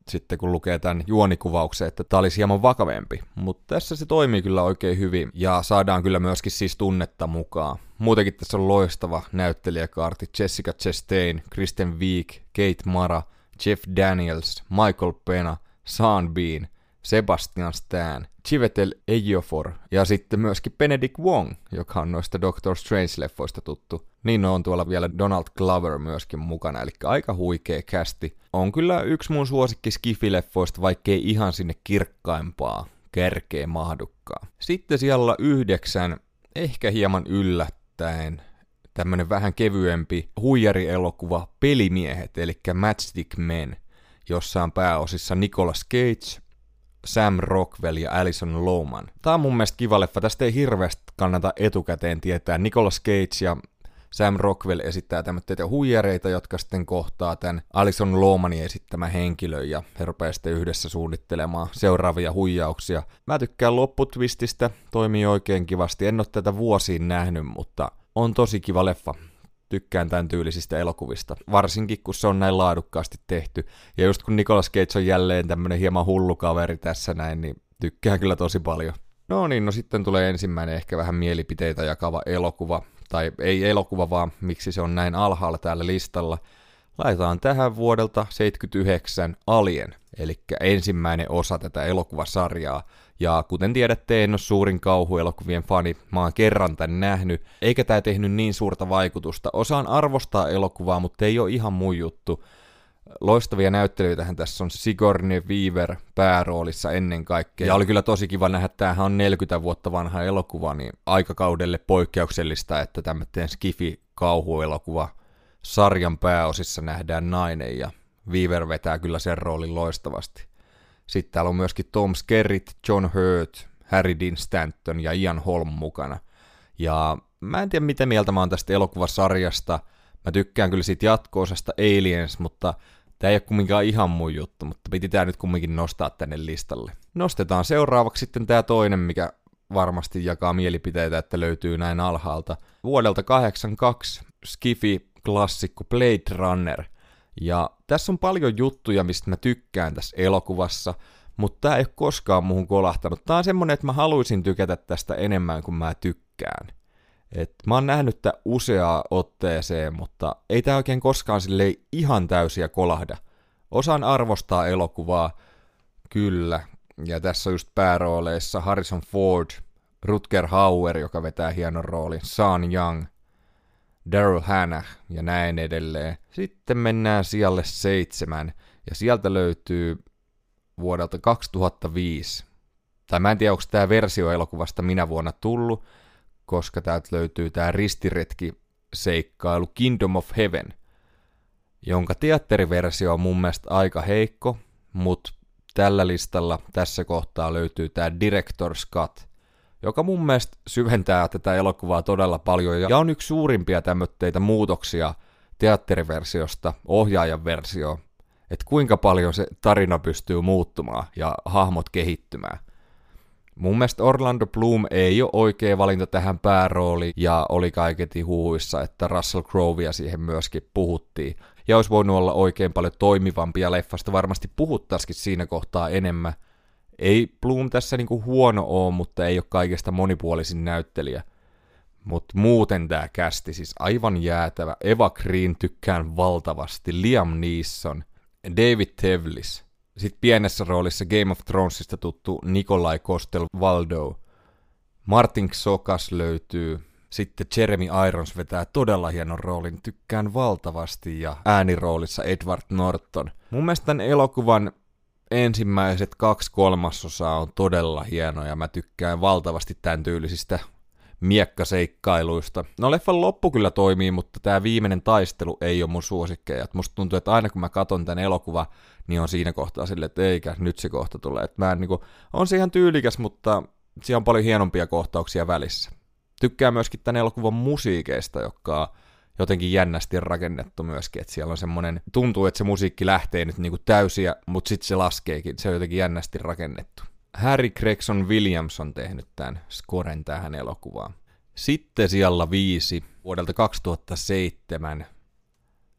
sitten kun lukee tämän juonikuvauksen, että tämä olisi hieman vakavempi. Mutta tässä se toimii kyllä oikein hyvin ja saadaan kyllä myöskin siis tunnetta mukaan. Muutenkin tässä on loistava näyttelijäkaarti Jessica Chastain, Kristen Wiig, Kate Mara, Jeff Daniels, Michael Pena, Sean Bean, Sebastian Stan, Chivetel Ejiofor ja sitten myöskin Benedict Wong, joka on noista Doctor Strange-leffoista tuttu. Niin on tuolla vielä Donald Glover myöskin mukana, eli aika huikea kästi. On kyllä yksi mun suosikki Skifi-leffoista, vaikkei ihan sinne kirkkaimpaa kärkeä mahdukkaa. Sitten siellä yhdeksän, ehkä hieman yllättäen, tämmönen vähän kevyempi huijarielokuva Pelimiehet, eli Matchstick Men, jossa on pääosissa Nicolas Cage, Sam Rockwell ja Alison Lohman. Tämä on mun mielestä kiva leffa. Tästä ei hirveästi kannata etukäteen tietää. Nicolas Cage ja Sam Rockwell esittää tämmöitä huijareita, jotka sitten kohtaa tämän Alison Lohmanin esittämän henkilön ja he sitten yhdessä suunnittelemaan seuraavia huijauksia. Mä tykkään lopputvististä, toimii oikein kivasti. En ole tätä vuosiin nähnyt, mutta on tosi kiva leffa tykkään tämän tyylisistä elokuvista, varsinkin kun se on näin laadukkaasti tehty. Ja just kun Nicolas Cage on jälleen tämmönen hieman hullu kaveri tässä näin, niin tykkään kyllä tosi paljon. No niin, no sitten tulee ensimmäinen ehkä vähän mielipiteitä jakava elokuva. tai ei elokuva vaan, miksi se on näin alhaalla täällä listalla. Laitetaan tähän vuodelta 79 Alien, eli ensimmäinen osa tätä elokuvasarjaa. Ja kuten tiedätte, en ole suurin kauhuelokuvien fani, mä oon kerran tän nähnyt, eikä tää tehnyt niin suurta vaikutusta. Osaan arvostaa elokuvaa, mutta ei ole ihan mun juttu. Loistavia näyttelyitähän tässä on Sigourney Weaver pääroolissa ennen kaikkea. Ja oli kyllä tosi kiva nähdä, että tämähän on 40 vuotta vanha elokuva, niin aikakaudelle poikkeuksellista, että tämmöinen skifi-kauhuelokuva sarjan pääosissa nähdään nainen, ja Weaver vetää kyllä sen roolin loistavasti. Sitten täällä on myöskin Tom Skerritt, John Hurt, Harry Dean Stanton ja Ian Holm mukana. Ja mä en tiedä mitä mieltä mä oon tästä elokuvasarjasta. Mä tykkään kyllä siitä jatko-osasta Aliens, mutta Tämä ei ole kumminkaan ihan mun juttu, mutta piti tämä nyt kumminkin nostaa tänne listalle. Nostetaan seuraavaksi sitten tämä toinen, mikä varmasti jakaa mielipiteitä, että löytyy näin alhaalta. Vuodelta 82 Skifi klassikko Blade Runner. Ja tässä on paljon juttuja, mistä mä tykkään tässä elokuvassa, mutta tämä ei ole koskaan muuhun kolahtanut. Tämä on semmonen, että mä haluaisin tykätä tästä enemmän kuin mä tykkään. Et mä oon nähnyt tätä useaa otteeseen, mutta ei tämä oikein koskaan sille ihan täysiä kolahda. Osaan arvostaa elokuvaa, kyllä. Ja tässä just päärooleissa Harrison Ford, Rutger Hauer, joka vetää hienon roolin, Sean Young, Daryl Hannah ja näin edelleen. Sitten mennään sijalle seitsemän, ja sieltä löytyy vuodelta 2005. Tai mä en tiedä, onko tämä versio elokuvasta minä vuonna tullut, koska täältä löytyy tämä ristiretki seikkailu Kingdom of Heaven, jonka teatteriversio on mun mielestä aika heikko, mutta tällä listalla tässä kohtaa löytyy tämä Director's Cut, joka mun mielestä syventää tätä elokuvaa todella paljon ja on yksi suurimpia tämmöitä muutoksia teatteriversiosta ohjaajan versio, että kuinka paljon se tarina pystyy muuttumaan ja hahmot kehittymään. Mun mielestä Orlando Bloom ei ole oikea valinta tähän päärooliin, ja oli kaiketi huuissa, että Russell Crovea siihen myöskin puhuttiin. Ja olisi voinut olla oikein paljon toimivampia leffasta, varmasti puhuttaisikin siinä kohtaa enemmän. Ei Bloom tässä niinku huono oo, mutta ei ole kaikesta monipuolisin näyttelijä. Mutta muuten tämä kästi, siis aivan jäätävä. Eva Green tykkään valtavasti, Liam Neeson, David Tevlis, sitten pienessä roolissa Game of Thronesista tuttu Nikolai Kostel Valdo. Martin Sokas löytyy. Sitten Jeremy Irons vetää todella hienon roolin, tykkään valtavasti, ja ääniroolissa Edward Norton. Mun mielestä tämän elokuvan ensimmäiset kaksi kolmasosaa on todella hienoja, mä tykkään valtavasti tämän tyylisistä miekkaseikkailuista. No leffan loppu kyllä toimii, mutta tämä viimeinen taistelu ei ole mun suosikkeja. musta tuntuu, että aina kun mä katon tämän elokuva, niin on siinä kohtaa silleen, että eikä, nyt se kohta tulee. Et mä en, niin kuin, on se ihan tyylikäs, mutta siellä on paljon hienompia kohtauksia välissä. Tykkää myöskin tämän elokuvan musiikeista, joka jotenkin jännästi rakennettu myöskin, että siellä on semmoinen, tuntuu, että se musiikki lähtee nyt niinku täysiä, mutta sitten se laskeekin, se on jotenkin jännästi rakennettu. Harry Gregson Williams on tehnyt tämän scoren tähän elokuvaan. Sitten siellä viisi vuodelta 2007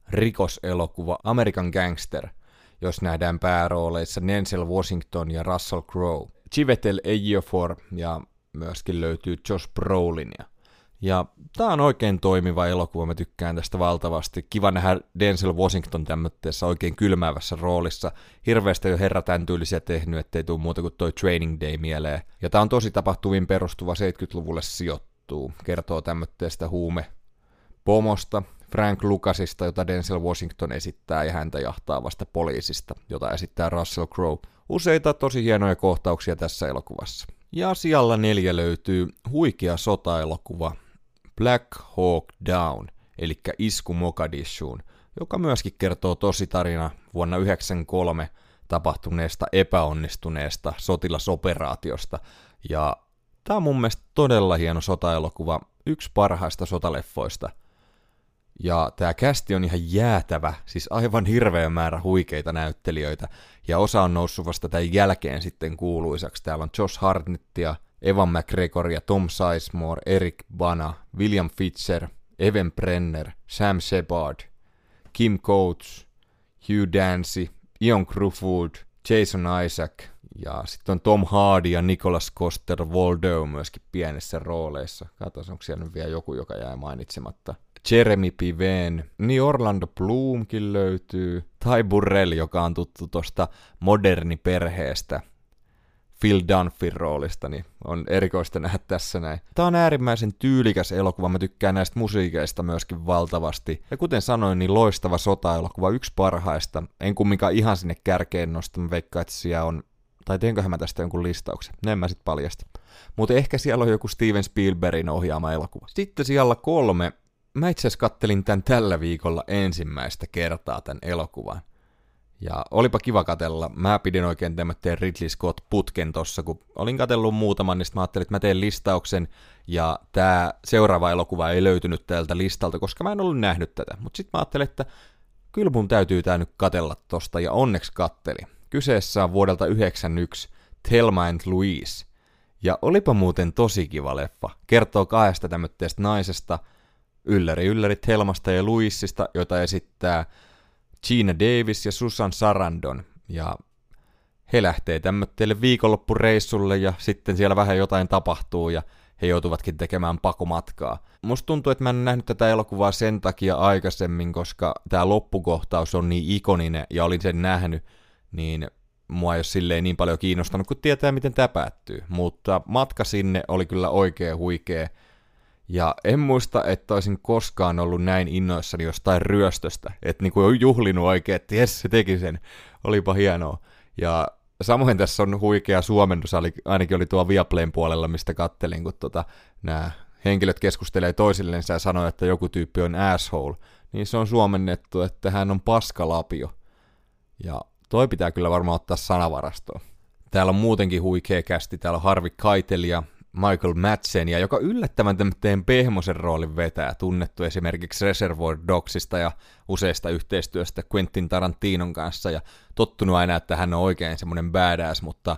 rikoselokuva American Gangster, jos nähdään päärooleissa Denzel Washington ja Russell Crowe. Chivetel Ejiofor ja myöskin löytyy Josh Brolinia. Ja tää on oikein toimiva elokuva, mä tykkään tästä valtavasti. Kiva nähdä Denzel Washington tämmöisessä oikein kylmäävässä roolissa. Hirveästi jo herra tämän tyylisiä tehnyt, ettei tule muuta kuin toi Training Day mieleen. Ja tää on tosi tapahtuviin perustuva 70-luvulle sijoittuu. Kertoo tämmöistä huume pomosta, Frank Lucasista, jota Denzel Washington esittää, ja häntä jahtaa vasta poliisista, jota esittää Russell Crowe. Useita tosi hienoja kohtauksia tässä elokuvassa. Ja siellä neljä löytyy huikea sotaelokuva Black Hawk Down, eli Isku Mogadishuun, joka myöskin kertoo tosi tarina vuonna 1993 tapahtuneesta epäonnistuneesta sotilasoperaatiosta. Ja tämä on mun mielestä todella hieno sotaelokuva, yksi parhaista sotaleffoista. Ja tämä kästi on ihan jäätävä, siis aivan hirveä määrä huikeita näyttelijöitä, ja osa on noussut vasta tämän jälkeen sitten kuuluisaksi. Täällä on Josh Hartnettia, Evan McGregor ja Tom Sizemore, Eric Bana, William Fitzer, Evan Brenner, Sam Shepard, Kim Coates, Hugh Dancy, Ion Crawford, Jason Isaac Ja sitten on Tom Hardy ja Nicholas Coster Waldo myöskin pienissä rooleissa. Katsotaan, onko siellä nyt vielä joku, joka jäi mainitsematta. Jeremy Piven, niin Orlando Bloomkin löytyy, tai Burrell, joka on tuttu tuosta moderni perheestä, Phil Dunphin roolista, niin on erikoista nähdä tässä näin. Tämä on äärimmäisen tyylikäs elokuva, mä tykkään näistä musiikeista myöskin valtavasti. Ja kuten sanoin, niin loistava sota-elokuva, yksi parhaista. En kumminkaan ihan sinne kärkeen nosta, mä veikkaan, että siellä on, tai teenköhän mä tästä jonkun listauksen, ne en mä sit paljasta. Mutta ehkä siellä on joku Steven Spielbergin ohjaama elokuva. Sitten siellä kolme, mä itse asiassa kattelin tämän tällä viikolla ensimmäistä kertaa tämän elokuvan. Ja olipa kiva katella. Mä pidin oikein tämmöinen Ridley Scott putken tossa, kun olin katellut muutaman, niin mä ajattelin, että mä teen listauksen, ja tämä seuraava elokuva ei löytynyt tältä listalta, koska mä en ollut nähnyt tätä. Mutta sitten mä ajattelin, että kyllä mun täytyy tää nyt katella tosta, ja onneksi katteli. Kyseessä on vuodelta 91 Thelma and Louise. Ja olipa muuten tosi kiva leffa. Kertoo kahdesta tämmöistä naisesta, ylläri ylläri Thelmasta ja Louisista, jota esittää Gina Davis ja Susan Sarandon. Ja he lähtee tämmöiselle viikonloppureissulle ja sitten siellä vähän jotain tapahtuu ja he joutuvatkin tekemään pakomatkaa. Musta tuntuu, että mä en nähnyt tätä elokuvaa sen takia aikaisemmin, koska tämä loppukohtaus on niin ikoninen ja olin sen nähnyt, niin mua ei ole silleen niin paljon kiinnostanut, kun tietää, miten tämä päättyy. Mutta matka sinne oli kyllä oikein huikea. Ja en muista, että olisin koskaan ollut näin innoissani jostain ryöstöstä, että niinku on juhlinut oikein, että jes, se teki sen. Olipa hienoa. Ja samoin tässä on huikea suomennus, ainakin oli tuo Viaplayn puolella, mistä kattelin, kun tota, nämä henkilöt keskustelee toisillensa ja sanoo, että joku tyyppi on asshole, niin se on suomennettu, että hän on paskalapio. Ja toi pitää kyllä varmaan ottaa sanavarastoon. Täällä on muutenkin huikea kästi, täällä on Harvi Kaitelia, Michael Madsen, joka yllättävän tämmöinen pehmosen roolin vetää, tunnettu esimerkiksi Reservoir Dogsista ja useista yhteistyöstä Quentin Tarantinon kanssa, ja tottunut aina, että hän on oikein semmoinen badass, mutta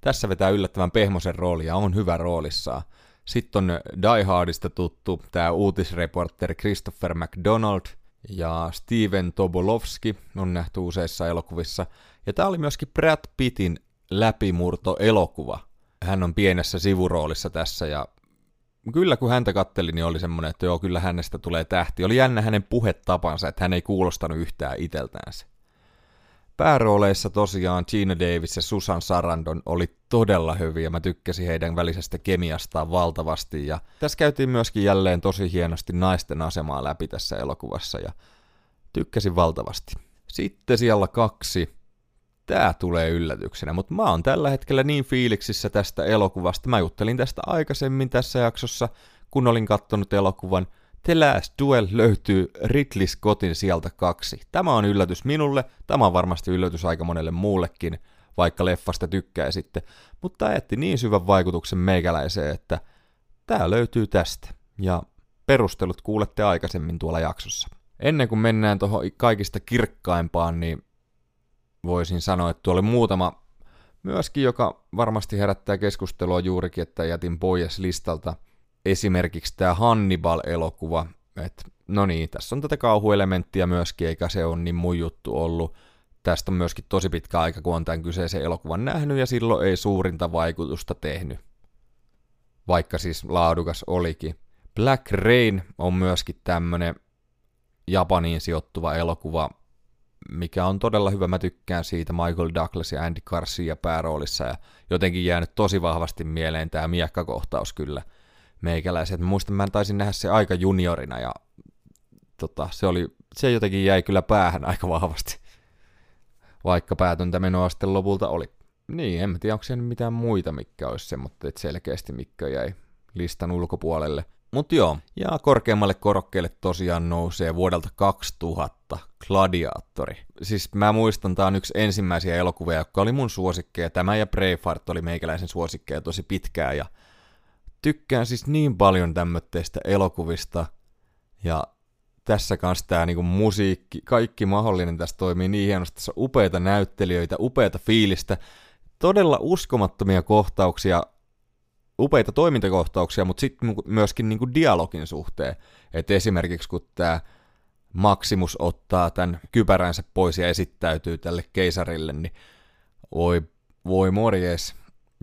tässä vetää yllättävän pehmosen rooli ja on hyvä roolissaan. Sitten on Die Hardista tuttu tämä uutisreporteri Christopher McDonald ja Steven Tobolowski on nähty useissa elokuvissa. Ja tämä oli myöskin Brad Pittin läpimurto-elokuva – hän on pienessä sivuroolissa tässä ja kyllä kun häntä katteli, niin oli semmoinen, että joo, kyllä hänestä tulee tähti. Oli jännä hänen puhetapansa, että hän ei kuulostanut yhtään iteltäänsä. Päärooleissa tosiaan Gina Davis ja Susan Sarandon oli todella hyviä. Mä tykkäsin heidän välisestä kemiastaan valtavasti. Ja tässä käytiin myöskin jälleen tosi hienosti naisten asemaa läpi tässä elokuvassa ja tykkäsin valtavasti. Sitten siellä kaksi tämä tulee yllätyksenä, mutta mä oon tällä hetkellä niin fiiliksissä tästä elokuvasta. Mä juttelin tästä aikaisemmin tässä jaksossa, kun olin kattonut elokuvan. The Last Duel löytyy Ridley Scottin sieltä kaksi. Tämä on yllätys minulle, tämä on varmasti yllätys aika monelle muullekin, vaikka leffasta tykkäisitte, mutta jätti niin syvän vaikutuksen meikäläiseen, että tämä löytyy tästä. Ja perustelut kuulette aikaisemmin tuolla jaksossa. Ennen kuin mennään tuohon kaikista kirkkaimpaan, niin voisin sanoa, että tuo oli muutama myöskin, joka varmasti herättää keskustelua juurikin, että jätin pois listalta esimerkiksi tämä Hannibal-elokuva, että no niin, tässä on tätä kauhuelementtiä myöskin, eikä se ole niin mun juttu ollut. Tästä on myöskin tosi pitkä aika, kun on tämän kyseisen elokuvan nähnyt, ja silloin ei suurinta vaikutusta tehnyt. Vaikka siis laadukas olikin. Black Rain on myöskin tämmönen Japaniin sijoittuva elokuva, mikä on todella hyvä. Mä tykkään siitä Michael Douglas ja Andy Garcia pääroolissa ja jotenkin jäänyt tosi vahvasti mieleen tämä miekkakohtaus kyllä meikäläiset. Mä muistan, mä taisin nähdä se aika juniorina ja tota, se, oli, se jotenkin jäi kyllä päähän aika vahvasti, vaikka päätöntä menoa sitten lopulta oli. Niin, en tiedä, onko siellä mitään muita, mikä olisi se, mutta et selkeästi mikä jäi listan ulkopuolelle. Mutta joo, ja korkeammalle korokkeelle tosiaan nousee vuodelta 2000 Gladiatori. Siis mä muistan, tää on yksi ensimmäisiä elokuvia, joka oli mun suosikkeja. Tämä ja Braveheart oli meikäläisen suosikkeja tosi pitkään ja tykkään siis niin paljon tämmöistä elokuvista ja tässä kanssa tämä niinku musiikki, kaikki mahdollinen tässä toimii niin hienosti. Tässä on upeita näyttelijöitä, upeita fiilistä, todella uskomattomia kohtauksia, upeita toimintakohtauksia, mutta sitten myöskin niinku dialogin suhteen. Et esimerkiksi kun tämä Maximus ottaa tämän kypäränsä pois ja esittäytyy tälle keisarille, niin oi voi morjes.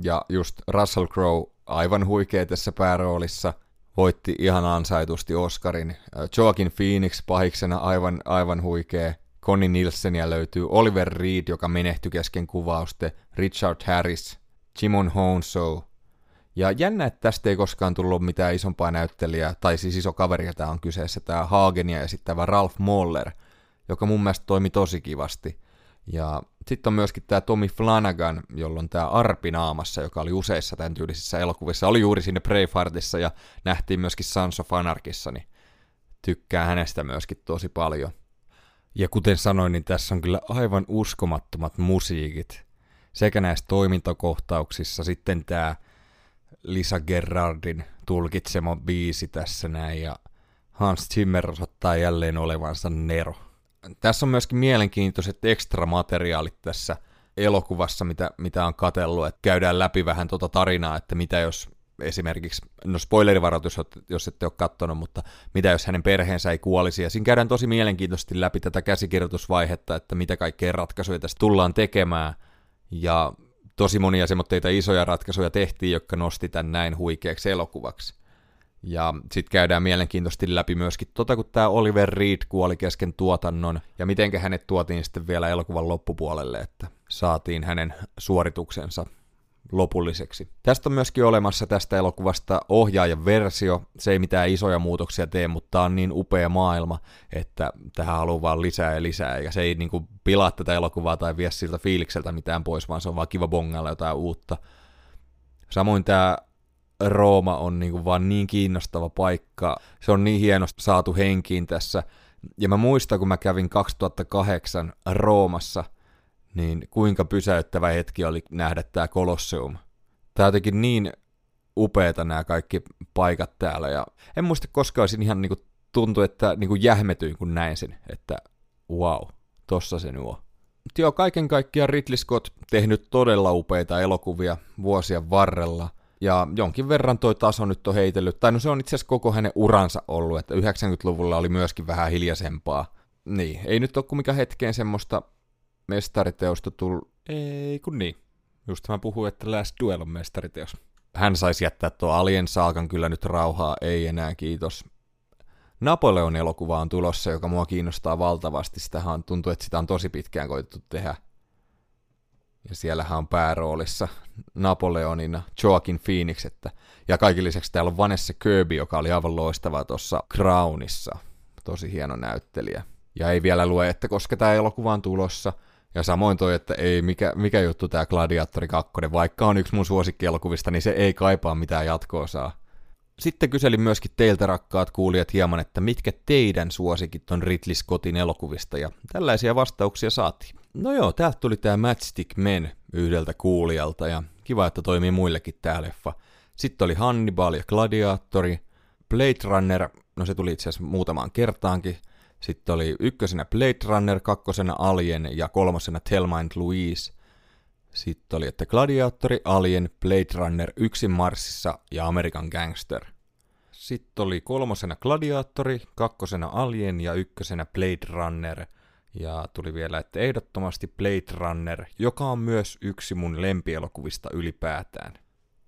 Ja just Russell Crowe aivan huikea tässä pääroolissa, voitti ihan ansaitusti Oscarin. Joaquin Phoenix pahiksena aivan, aivan huikea. Connie Nielsenia löytyy, Oliver Reed, joka menehtyi kesken kuvauste, Richard Harris, Jimon Honso. Ja jännä, että tästä ei koskaan tullut mitään isompaa näyttelijää, tai siis iso kaveri, tämä on kyseessä, tämä Hagenia esittävä Ralph Moller, joka mun mielestä toimi tosi kivasti. Ja sitten on myöskin tämä Tommy Flanagan, jolla on tämä Arpi naamassa, joka oli useissa tämän tyylisissä elokuvissa. Oli juuri sinne Braveheartissa ja nähtiin myöskin Sons of Anarchissa, niin tykkää hänestä myöskin tosi paljon. Ja kuten sanoin, niin tässä on kyllä aivan uskomattomat musiikit. Sekä näissä toimintakohtauksissa, sitten tämä Lisa Gerardin tulkitsema biisi tässä näin, ja Hans Zimmer osoittaa jälleen olevansa Nero. Tässä on myöskin mielenkiintoiset ekstra materiaalit tässä elokuvassa, mitä, mitä on katellut, että käydään läpi vähän tuota tarinaa, että mitä jos esimerkiksi, no spoilerivaroitus, jos ette ole katsonut, mutta mitä jos hänen perheensä ei kuolisi, ja siinä käydään tosi mielenkiintoisesti läpi tätä käsikirjoitusvaihetta, että mitä kaikkea ratkaisuja tästä tullaan tekemään, ja tosi monia semmoitteita isoja ratkaisuja tehtiin, jotka nosti tämän näin huikeaksi elokuvaksi. Ja sitten käydään mielenkiintoisesti läpi myöskin tota, kun tämä Oliver Reed kuoli kesken tuotannon, ja miten hänet tuotiin sitten vielä elokuvan loppupuolelle, että saatiin hänen suorituksensa lopulliseksi. Tästä on myöskin olemassa tästä elokuvasta ohjaajan versio. Se ei mitään isoja muutoksia tee, mutta tämä on niin upea maailma, että tähän haluaa vaan lisää ja lisää. Ja se ei niin kuin, pilaa tätä elokuvaa tai vie siltä fiilikseltä mitään pois, vaan se on vaan kiva bongalla jotain uutta. Samoin tämä Rooma on niin kuin vaan niin kiinnostava paikka. Se on niin hienosti saatu henkiin tässä. Ja mä muistan, kun mä kävin 2008 Roomassa – niin kuinka pysäyttävä hetki oli nähdä tämä Colosseum. Tämä jotenkin niin upeeta nämä kaikki paikat täällä, ja en muista koskaan olisin ihan niinku tuntui, että niinku jähmetyin kun näin sen, että wow, tossa se nuo. Mutta joo, kaiken kaikkiaan Ridley Scott tehnyt todella upeita elokuvia vuosien varrella, ja jonkin verran toi taso nyt on heitellyt, tai no se on itse asiassa koko hänen uransa ollut, että 90-luvulla oli myöskin vähän hiljaisempaa. Niin, ei nyt ole kuin mikä hetkeen semmoista mestariteosta tullut... Ei kun niin. Just mä puhuin, että Last Duel on mestariteos. Hän saisi jättää tuo Alien Saakan kyllä nyt rauhaa, ei enää kiitos. Napoleon elokuva on tulossa, joka mua kiinnostaa valtavasti. Sitähän tuntuu, että sitä on tosi pitkään koitettu tehdä. Ja siellähän on pääroolissa Napoleonina Joaquin Phoenix. Että, ja kaiken lisäksi täällä on Vanessa Kirby, joka oli aivan loistava tuossa Crownissa. Tosi hieno näyttelijä. Ja ei vielä lue, että koska tämä elokuva on tulossa – ja samoin toi, että ei, mikä, mikä juttu tämä Gladiatori 2, vaikka on yksi mun suosikkielokuvista, niin se ei kaipaa mitään jatkoa saa. Sitten kyselin myöskin teiltä rakkaat kuulijat hieman, että mitkä teidän suosikit on Ridley Scottin elokuvista, ja tällaisia vastauksia saatiin. No joo, täältä tuli tämä Matchstick Men yhdeltä kuulijalta, ja kiva, että toimii muillekin tää leffa. Sitten oli Hannibal ja Gladiatori, Blade Runner, no se tuli itse asiassa muutamaan kertaankin, sitten oli ykkösenä Blade Runner, kakkosena Alien ja kolmosena Thelma and Louise. Sitten oli, että Gladiatori, Alien, Blade Runner, Yksin Marsissa ja American Gangster. Sitten oli kolmosena Gladiatori, kakkosena Alien ja ykkösenä Blade Runner. Ja tuli vielä, että ehdottomasti Blade Runner, joka on myös yksi mun lempielokuvista ylipäätään.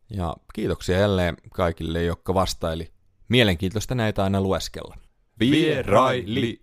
Ja kiitoksia jälleen kaikille, jotka vastaili. Mielenkiintoista näitä aina lueskella. Vieraili.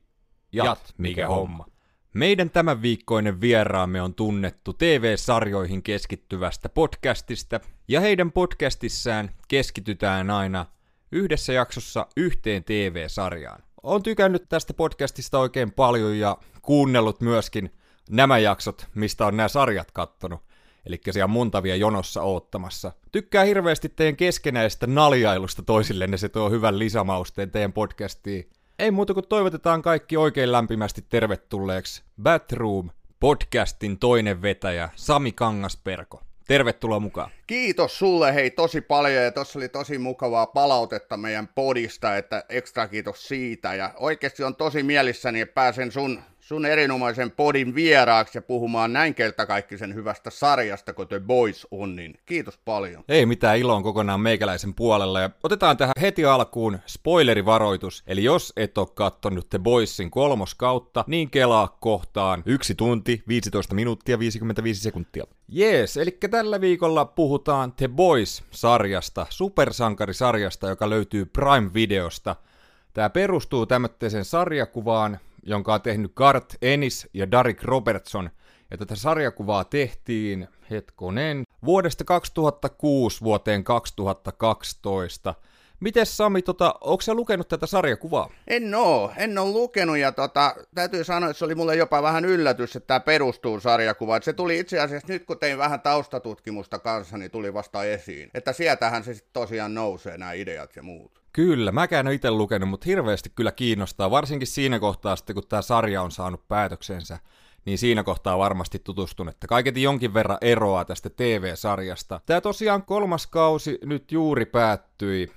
Jat, mikä homma. Meidän tämän viikkoinen vieraamme on tunnettu TV-sarjoihin keskittyvästä podcastista, ja heidän podcastissään keskitytään aina yhdessä jaksossa yhteen TV-sarjaan. Olen tykännyt tästä podcastista oikein paljon ja kuunnellut myöskin nämä jaksot, mistä on nämä sarjat kattonut. Eli siellä muntavia jonossa oottamassa. Tykkää hirveästi teidän keskenäistä naljailusta toisillenne, se tuo hyvän lisämausteen teidän podcastiin. Ei muuta kuin toivotetaan kaikki oikein lämpimästi tervetulleeksi Batroom podcastin toinen vetäjä Sami Kangasperko. Tervetuloa mukaan. Kiitos sulle hei tosi paljon ja tuossa oli tosi mukavaa palautetta meidän podista, että ekstra kiitos siitä ja oikeasti on tosi mielissäni, että pääsen sun sun erinomaisen podin vieraaksi ja puhumaan näin keltakaikkisen hyvästä sarjasta, kun The Boys on, niin kiitos paljon. Ei mitään iloa kokonaan meikäläisen puolella. Ja otetaan tähän heti alkuun spoilerivaroitus. Eli jos et ole kattonut The Boysin kolmoskautta, niin kelaa kohtaan 1 tunti, 15 minuuttia, 55 sekuntia. Jees, eli tällä viikolla puhutaan The Boys-sarjasta, supersankarisarjasta, joka löytyy Prime-videosta. Tämä perustuu tämmöiseen sarjakuvaan, jonka on tehnyt Garth Ennis ja Derek Robertson. Ja tätä sarjakuvaa tehtiin, hetkonen, vuodesta 2006 vuoteen 2012. Miten Sami, tota, onko sä lukenut tätä sarjakuvaa? En oo, en oo lukenut ja tota, täytyy sanoa, että se oli mulle jopa vähän yllätys, että tämä perustuu sarjakuvaan. Se tuli itse asiassa nyt, kun tein vähän taustatutkimusta kanssa, niin tuli vasta esiin. Että sieltähän se sitten tosiaan nousee nämä ideat ja muut. Kyllä, mäkään en itse lukenut, mutta hirveästi kyllä kiinnostaa, varsinkin siinä kohtaa sitten, kun tämä sarja on saanut päätöksensä, niin siinä kohtaa varmasti tutustun, että kaiketi jonkin verran eroaa tästä TV-sarjasta. Tämä tosiaan kolmas kausi nyt juuri päättyi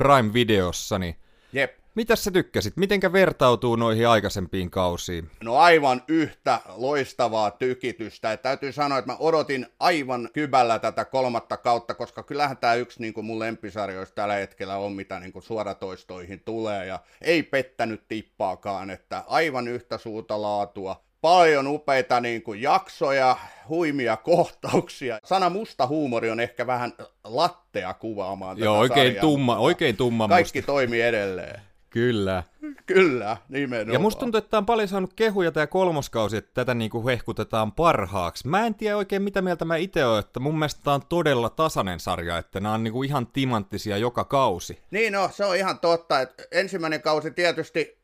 Prime-videossa, niin Jep. mitä sä tykkäsit? Mitenkä vertautuu noihin aikaisempiin kausiin? No aivan yhtä loistavaa tykitystä. Et täytyy sanoa, että mä odotin aivan kybällä tätä kolmatta kautta, koska kyllähän tämä yksi niin kuin mun lempisarjoista tällä hetkellä on, mitä niin kuin suoratoistoihin tulee. Ja ei pettänyt tippaakaan, että aivan yhtä suuta laatua. Paljon upeita niin kuin jaksoja, huimia kohtauksia. Sana musta huumori on ehkä vähän lattea kuvaamaan Joo, tätä oikein sarjaa, tumma, oikein tumma Kaikki musta. toimii edelleen. Kyllä. Kyllä, nimenomaan. Ja musta tuntuu, että tää on paljon saanut kehuja tää kolmoskausi, että tätä niinku hehkutetaan parhaaksi. Mä en tiedä oikein mitä mieltä mä itse oon, että mun mielestä tää on todella tasainen sarja, että nämä on niinku ihan timanttisia joka kausi. Niin no, se on ihan totta, että ensimmäinen kausi tietysti,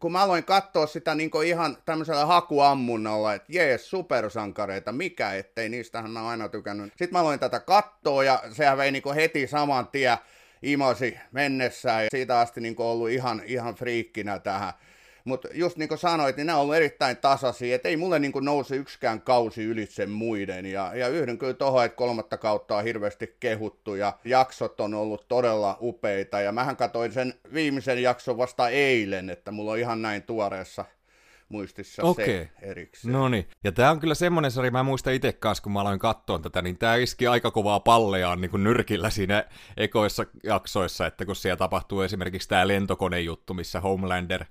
kun mä aloin katsoa sitä niin ihan tämmöisellä hakuammunnalla, että jees, supersankareita, mikä ettei, niistähän mä aina tykännyt. Sitten mä aloin tätä katsoa ja sehän vei niin heti saman tien imasi mennessään ja siitä asti niin ollut ihan, ihan friikkinä tähän. Mutta just niin kuin sanoit, niin nämä on ollut erittäin tasaisia, että ei mulle niin nouse yksikään kausi ylitse muiden. Ja, ja yhdyn kyllä tuohon, että kolmatta kautta on hirveästi kehuttu ja jaksot on ollut todella upeita. Ja mähän katsoin sen viimeisen jakson vasta eilen, että mulla on ihan näin tuoreessa muistissa Okei. se erikseen. No niin. Ja tää on kyllä semmonen sarja, mä muistan itse kanssa, kun mä aloin katsoa tätä, niin tää iski aika kovaa pallejaan niin kuin nyrkillä siinä ekoissa jaksoissa, että kun siellä tapahtuu esimerkiksi tää lentokonejuttu, missä Homelander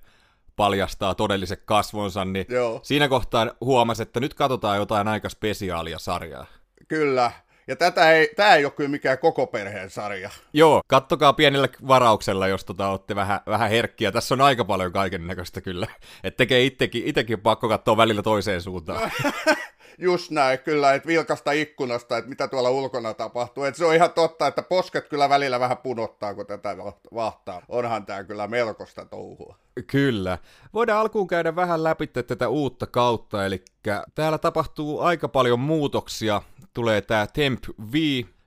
paljastaa todelliset kasvonsa, niin Joo. siinä kohtaa huomasi, että nyt katsotaan jotain aika spesiaalia sarjaa. Kyllä. Ja tätä ei, tää ei ole kyllä mikään koko perheen sarja. Joo, kattokaa pienellä varauksella, jos tota olette vähän, vähän herkkiä. Tässä on aika paljon kaiken näköistä kyllä. Et tekee itsekin, itekin pakko katsoa välillä toiseen suuntaan. Just näin, kyllä, että vilkasta ikkunasta, että mitä tuolla ulkona tapahtuu. Että se on ihan totta, että posket kyllä välillä vähän punottaa, kun tätä vahtaa. Onhan tämä kyllä melkoista touhua. Kyllä. Voidaan alkuun käydä vähän läpi tätä uutta kautta, eli täällä tapahtuu aika paljon muutoksia. Tulee tämä Temp V,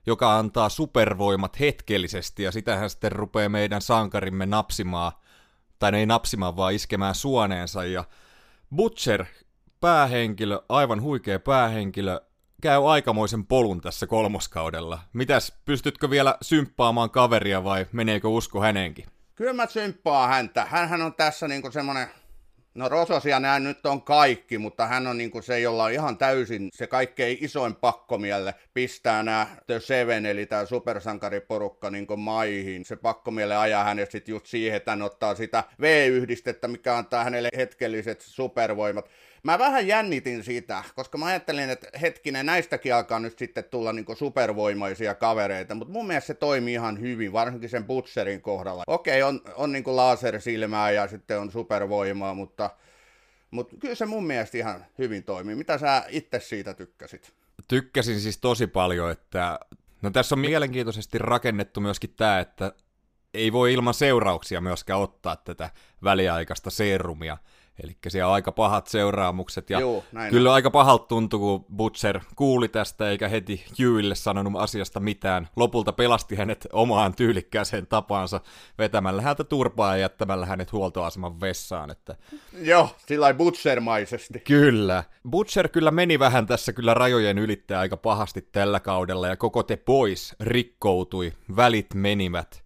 joka antaa supervoimat hetkellisesti, ja sitähän sitten rupeaa meidän sankarimme napsimaan, tai ne ei napsimaan, vaan iskemään suoneensa, ja Butcher, päähenkilö, aivan huikea päähenkilö, käy aikamoisen polun tässä kolmoskaudella. Mitäs, pystytkö vielä symppaamaan kaveria vai meneekö usko häneenkin? Kyllä mä symppaan häntä. Hänhän on tässä niinku semmonen, no Rososia nämä nyt on kaikki, mutta hän on niinku se, jolla on ihan täysin se kaikkein isoin pakkomielle pistää nämä The Seven, eli tämä supersankariporukka niinku maihin. Se pakkomielle ajaa hänet sitten just siihen, että hän ottaa sitä V-yhdistettä, mikä antaa hänelle hetkelliset supervoimat. Mä vähän jännitin sitä, koska mä ajattelin, että hetkinen, näistäkin alkaa nyt sitten tulla niinku supervoimaisia kavereita, mutta mun mielestä se toimii ihan hyvin, varsinkin sen Butcherin kohdalla. Okei, on, on niinku lasersilmää ja sitten on supervoimaa, mutta, mutta kyllä se mun mielestä ihan hyvin toimii. Mitä sä itse siitä tykkäsit? Tykkäsin siis tosi paljon, että no tässä on mielenkiintoisesti rakennettu myöskin tämä, että ei voi ilman seurauksia myöskään ottaa tätä väliaikaista serumia. Eli siellä on aika pahat seuraamukset, ja Joo, näin kyllä aika pahalta tuntui, kun Butcher kuuli tästä, eikä heti Hughille sanonut asiasta mitään. Lopulta pelasti hänet omaan tyylikkääseen tapaansa vetämällä häntä turpaa ja jättämällä hänet huoltoaseman vessaan. Että... Joo, sillä Butchermaisesti. Kyllä. Butcher kyllä meni vähän tässä kyllä rajojen ylittää aika pahasti tällä kaudella, ja koko te pois rikkoutui, välit menivät,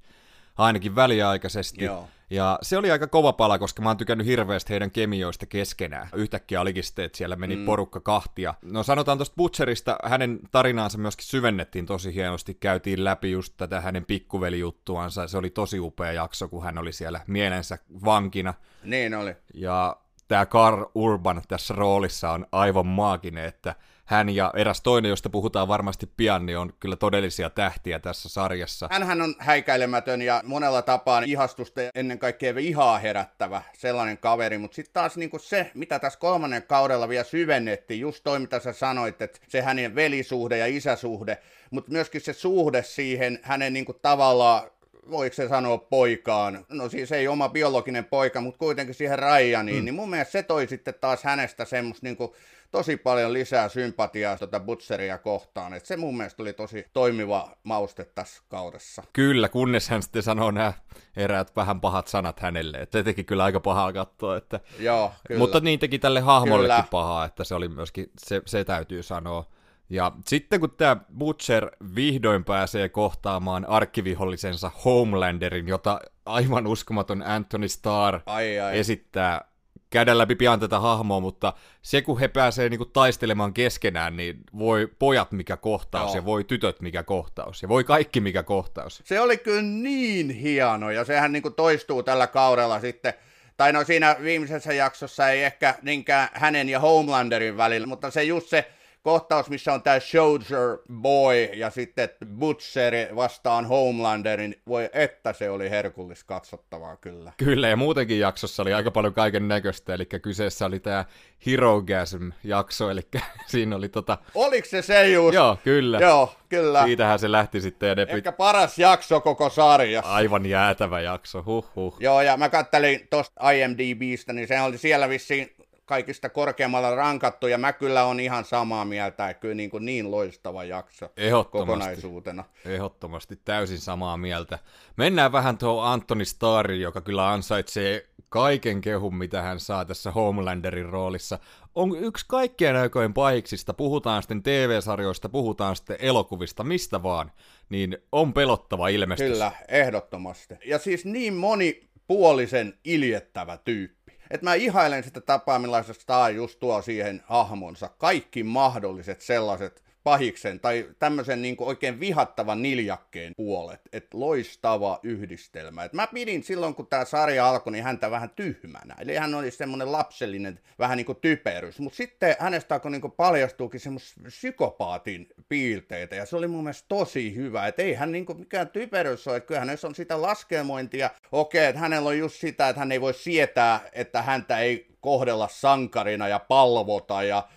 ainakin väliaikaisesti. Joo. Ja se oli aika kova pala, koska mä oon tykännyt hirveästi heidän kemioista keskenään. Yhtäkkiä olikin sitten, että siellä meni mm. porukka kahtia. No sanotaan tuosta Butcherista, hänen tarinaansa myöskin syvennettiin tosi hienosti. Käytiin läpi just tätä hänen pikkuvelijuttuansa. Se oli tosi upea jakso, kun hän oli siellä mielensä vankina. Niin oli. Ja tämä Carl Urban tässä roolissa on aivan maaginen, että hän ja eräs toinen, josta puhutaan varmasti pian, niin on kyllä todellisia tähtiä tässä sarjassa. Hänhän on häikäilemätön ja monella tapaa ihastusta ja ennen kaikkea ihaa herättävä sellainen kaveri, mutta sitten taas niinku se, mitä tässä kolmannen kaudella vielä syvennettiin, just toi mitä sä sanoit, että se hänen velisuhde ja isäsuhde, mutta myöskin se suhde siihen hänen niinku tavallaan voiko se sanoa poikaan, no siis ei oma biologinen poika, mutta kuitenkin siihen Ryaniin, mm. niin mun mielestä se toi sitten taas hänestä semmoista niinku tosi paljon lisää sympatiaa tuota Butcheria kohtaan. Et se mun mielestä oli tosi toimiva mauste tässä kaudessa. Kyllä, kunnes hän sitten sanoo nämä eräät vähän pahat sanat hänelle. Et se teki kyllä aika pahaa katsoa. Että... Joo, kyllä. Mutta niin teki tälle hahmollekin kyllä. pahaa, että se oli myöskin, se, se täytyy sanoa. Ja sitten kun tämä Butcher vihdoin pääsee kohtaamaan arkkivihollisensa Homelanderin, jota aivan uskomaton Anthony Starr ai, ai. esittää käydä läpi pian tätä hahmoa, mutta se kun he pääsee niinku taistelemaan keskenään, niin voi pojat mikä kohtaus, Joo. ja voi tytöt mikä kohtaus, ja voi kaikki mikä kohtaus. Se oli kyllä niin hieno, ja sehän niinku toistuu tällä kaudella sitten, tai no siinä viimeisessä jaksossa ei ehkä niinkään hänen ja Homelanderin välillä, mutta se just se kohtaus, missä on tämä Soldier Boy ja sitten Butcher vastaan Homelanderin, voi että se oli herkullis katsottavaa kyllä. Kyllä, ja muutenkin jaksossa oli aika paljon kaiken näköistä, eli kyseessä oli tämä Herogasm-jakso, eli siinä oli tota... Oliko se se just? Joo, kyllä. Joo, kyllä. Siitähän se lähti sitten. Ja ne Ehkä paras jakso koko sarjassa. Aivan jäätävä jakso, huh huh. Joo, ja mä kattelin tosta IMDBstä, niin se oli siellä vissiin kaikista korkeammalla rankattu, ja mä kyllä on ihan samaa mieltä, että kyllä niin, kuin niin loistava jakso kokonaisuutena. Ehdottomasti, täysin samaa mieltä. Mennään vähän tuohon Antoni Starri, joka kyllä ansaitsee kaiken kehun, mitä hän saa tässä Homelanderin roolissa. On yksi kaikkien aikojen pahiksista, puhutaan sitten TV-sarjoista, puhutaan sitten elokuvista, mistä vaan, niin on pelottava ilmestys. Kyllä, ehdottomasti. Ja siis niin monipuolisen iljettävä tyyppi että mä ihailen sitä tapaa, millaisesta Star just tuo siihen hahmonsa. Kaikki mahdolliset sellaiset pahiksen tai tämmöisen niin oikein vihattavan niljakkeen puolet. Että loistava yhdistelmä. Et mä pidin silloin, kun tämä sarja alkoi, niin häntä vähän tyhmänä. Eli hän oli semmoinen lapsellinen, vähän niin kuin typerys. Mutta sitten hänestä alkoi niin paljastuukin semmoista psykopaatin piirteitä. Ja se oli mun mielestä tosi hyvä. Että ei hän niin mikään typerys ole. Kyllähän hänessä on sitä laskelmointia. Okei, että hänellä on just sitä, että hän ei voi sietää, että häntä ei kohdella sankarina ja palvota ja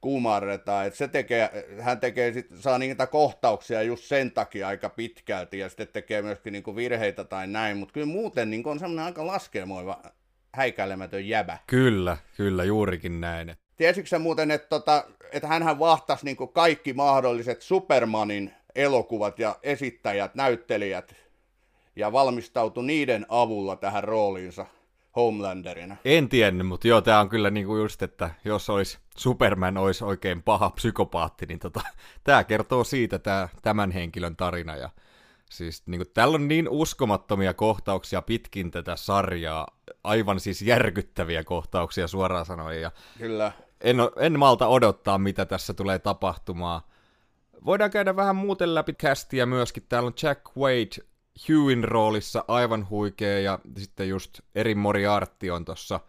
kumarretaan. Et se tekee, hän tekee sit, saa niitä kohtauksia just sen takia aika pitkälti ja sitten tekee myöskin niinku virheitä tai näin, mutta kyllä muuten niinku on semmoinen aika laskelmoiva häikäilemätön jäbä. Kyllä, kyllä, juurikin näin. Tiesitkö sä muuten, että tota, et hän vastasi niinku kaikki mahdolliset Supermanin elokuvat ja esittäjät, näyttelijät ja valmistautui niiden avulla tähän rooliinsa Homelanderina. En tiennyt, mutta joo, tämä on kyllä niinku just, että jos olisi Superman olisi oikein paha psykopaatti, niin tota, tämä kertoo siitä tää, tämän henkilön tarina. Ja siis niinku, täällä on niin uskomattomia kohtauksia pitkin tätä sarjaa, aivan siis järkyttäviä kohtauksia suoraan sanoen. Ja kyllä. En, en malta odottaa, mitä tässä tulee tapahtumaan. Voidaan käydä vähän muuten läpi castia myöskin. Täällä on Jack Wade Hughin roolissa aivan huikea ja sitten just Eri Moriarty on tuossa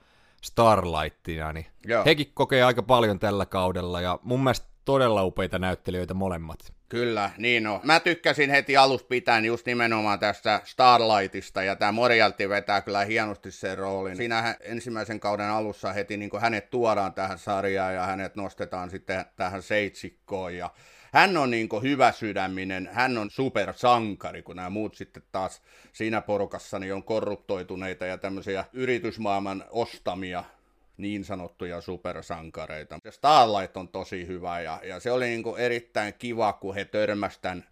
Starlightina, niin Joo. hekin kokee aika paljon tällä kaudella ja mun mielestä todella upeita näyttelijöitä molemmat. Kyllä, niin on. Mä tykkäsin heti alusta pitäen just nimenomaan tästä Starlightista, ja tämä Morialti vetää kyllä hienosti sen roolin. Siinä ensimmäisen kauden alussa heti niin hänet tuodaan tähän sarjaan, ja hänet nostetaan sitten tähän seitsikkoon, ja hän on niin hyvä sydäminen, hän on supersankari, kun nämä muut sitten taas siinä porukassa niin on korruptoituneita ja tämmöisiä yritysmaailman ostamia niin sanottuja supersankareita. Se Starlight on tosi hyvä ja, ja se oli niin erittäin kiva, kun he törmäsivät tämän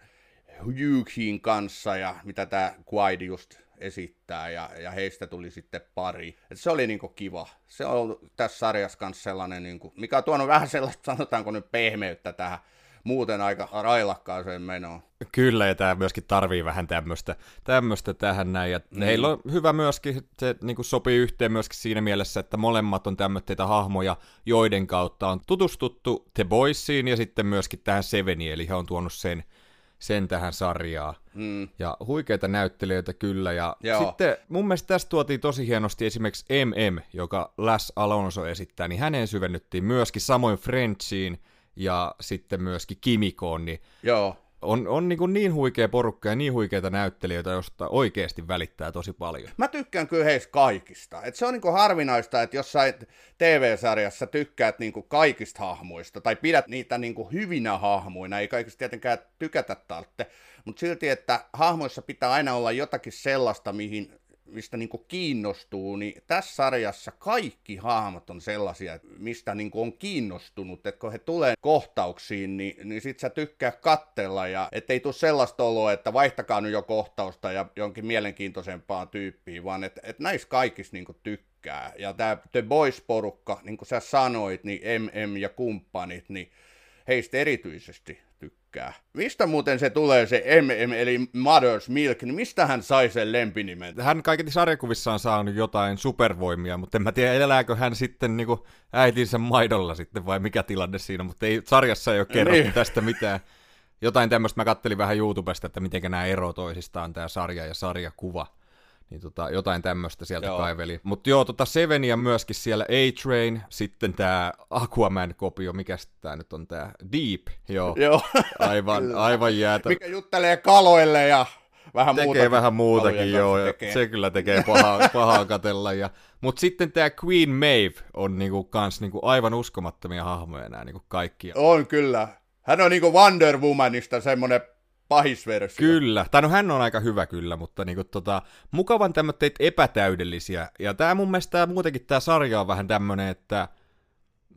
Hughesin kanssa ja mitä tämä Quaid just esittää ja, ja heistä tuli sitten pari. Et se oli niinku kiva. Se on tässä sarjassa kanssa sellainen, niinku, mikä on tuonut vähän sellaista, sanotaanko nyt pehmeyttä tähän muuten aika railakkaaseen menoon. Kyllä, ja tämä myöskin tarvii vähän tämmöistä, tämmöistä tähän näin. Ja mm. heillä on hyvä myöskin, se niin kuin sopii yhteen myöskin siinä mielessä, että molemmat on tämmöitä hahmoja, joiden kautta on tutustuttu The Boysiin ja sitten myöskin tähän Seveniin, eli he on tuonut sen, sen tähän sarjaan. Mm. Ja huikeita näyttelijöitä kyllä. Ja Joo. sitten mun mielestä tässä tuotiin tosi hienosti esimerkiksi MM, joka Las Alonso esittää, niin häneen syvennyttiin myöskin samoin Frenchiin ja sitten myöskin Kimikoon, niin Joo on, on niin, kuin niin huikea porukka ja niin huikeita näyttelijöitä, josta oikeasti välittää tosi paljon. Mä tykkään kyllä heistä kaikista. Et se on niin kuin harvinaista, että jos sä TV-sarjassa tykkäät niin kuin kaikista hahmoista, tai pidät niitä niin kuin hyvinä hahmoina, ei kaikista tietenkään tykätä tarvitse, mutta silti, että hahmoissa pitää aina olla jotakin sellaista, mihin mistä niin kiinnostuu, niin tässä sarjassa kaikki hahmot on sellaisia, mistä niin on kiinnostunut, että kun he tulee kohtauksiin, niin, niin sit sä tykkää kattella ja ettei tule sellaista oloa, että vaihtakaa nyt jo kohtausta ja jonkin mielenkiintoisempaan tyyppiin, vaan että et näissä kaikissa niin tykkää. Ja tämä The Boys-porukka, niin kuin sä sanoit, niin MM ja kumppanit, niin heistä erityisesti tykkää. Mistä muuten se tulee se MM, eli Mother's Milk, niin mistä hän sai sen lempinimen? Hän kaiketi sarjakuvissa on saanut jotain supervoimia, mutta en mä tiedä, elääkö hän sitten niin äitinsä maidolla sitten vai mikä tilanne siinä, mutta ei, sarjassa ei ole kerrottu niin. tästä mitään. Jotain tämmöistä mä kattelin vähän YouTubesta, että miten nämä ero toisistaan, tämä sarja ja sarjakuva. Niin tota, jotain tämmöistä sieltä joo. kaiveli. Mutta joo, tota Sevenia myöskin siellä A-Train, sitten tämä Aquaman-kopio, mikä tämä nyt on tämä Deep, joo. joo. Aivan, aivan jäätä. Mikä juttelee kaloille ja vähän tekee muutakin. vähän muutakin, joo. Tekee. Se kyllä tekee pahaa, pahaa katella. Ja, mutta sitten tämä Queen Maeve on niinku kans niinku aivan uskomattomia hahmoja nämä niinku kaikki. On kyllä. Hän on niinku Wonder Womanista semmoinen pahisversio. Kyllä, tai no hän on aika hyvä kyllä, mutta niinku tota, mukavan tämmöitä epätäydellisiä. Ja tämä mun mielestä tää, muutenkin tämä sarja on vähän tämmönen, että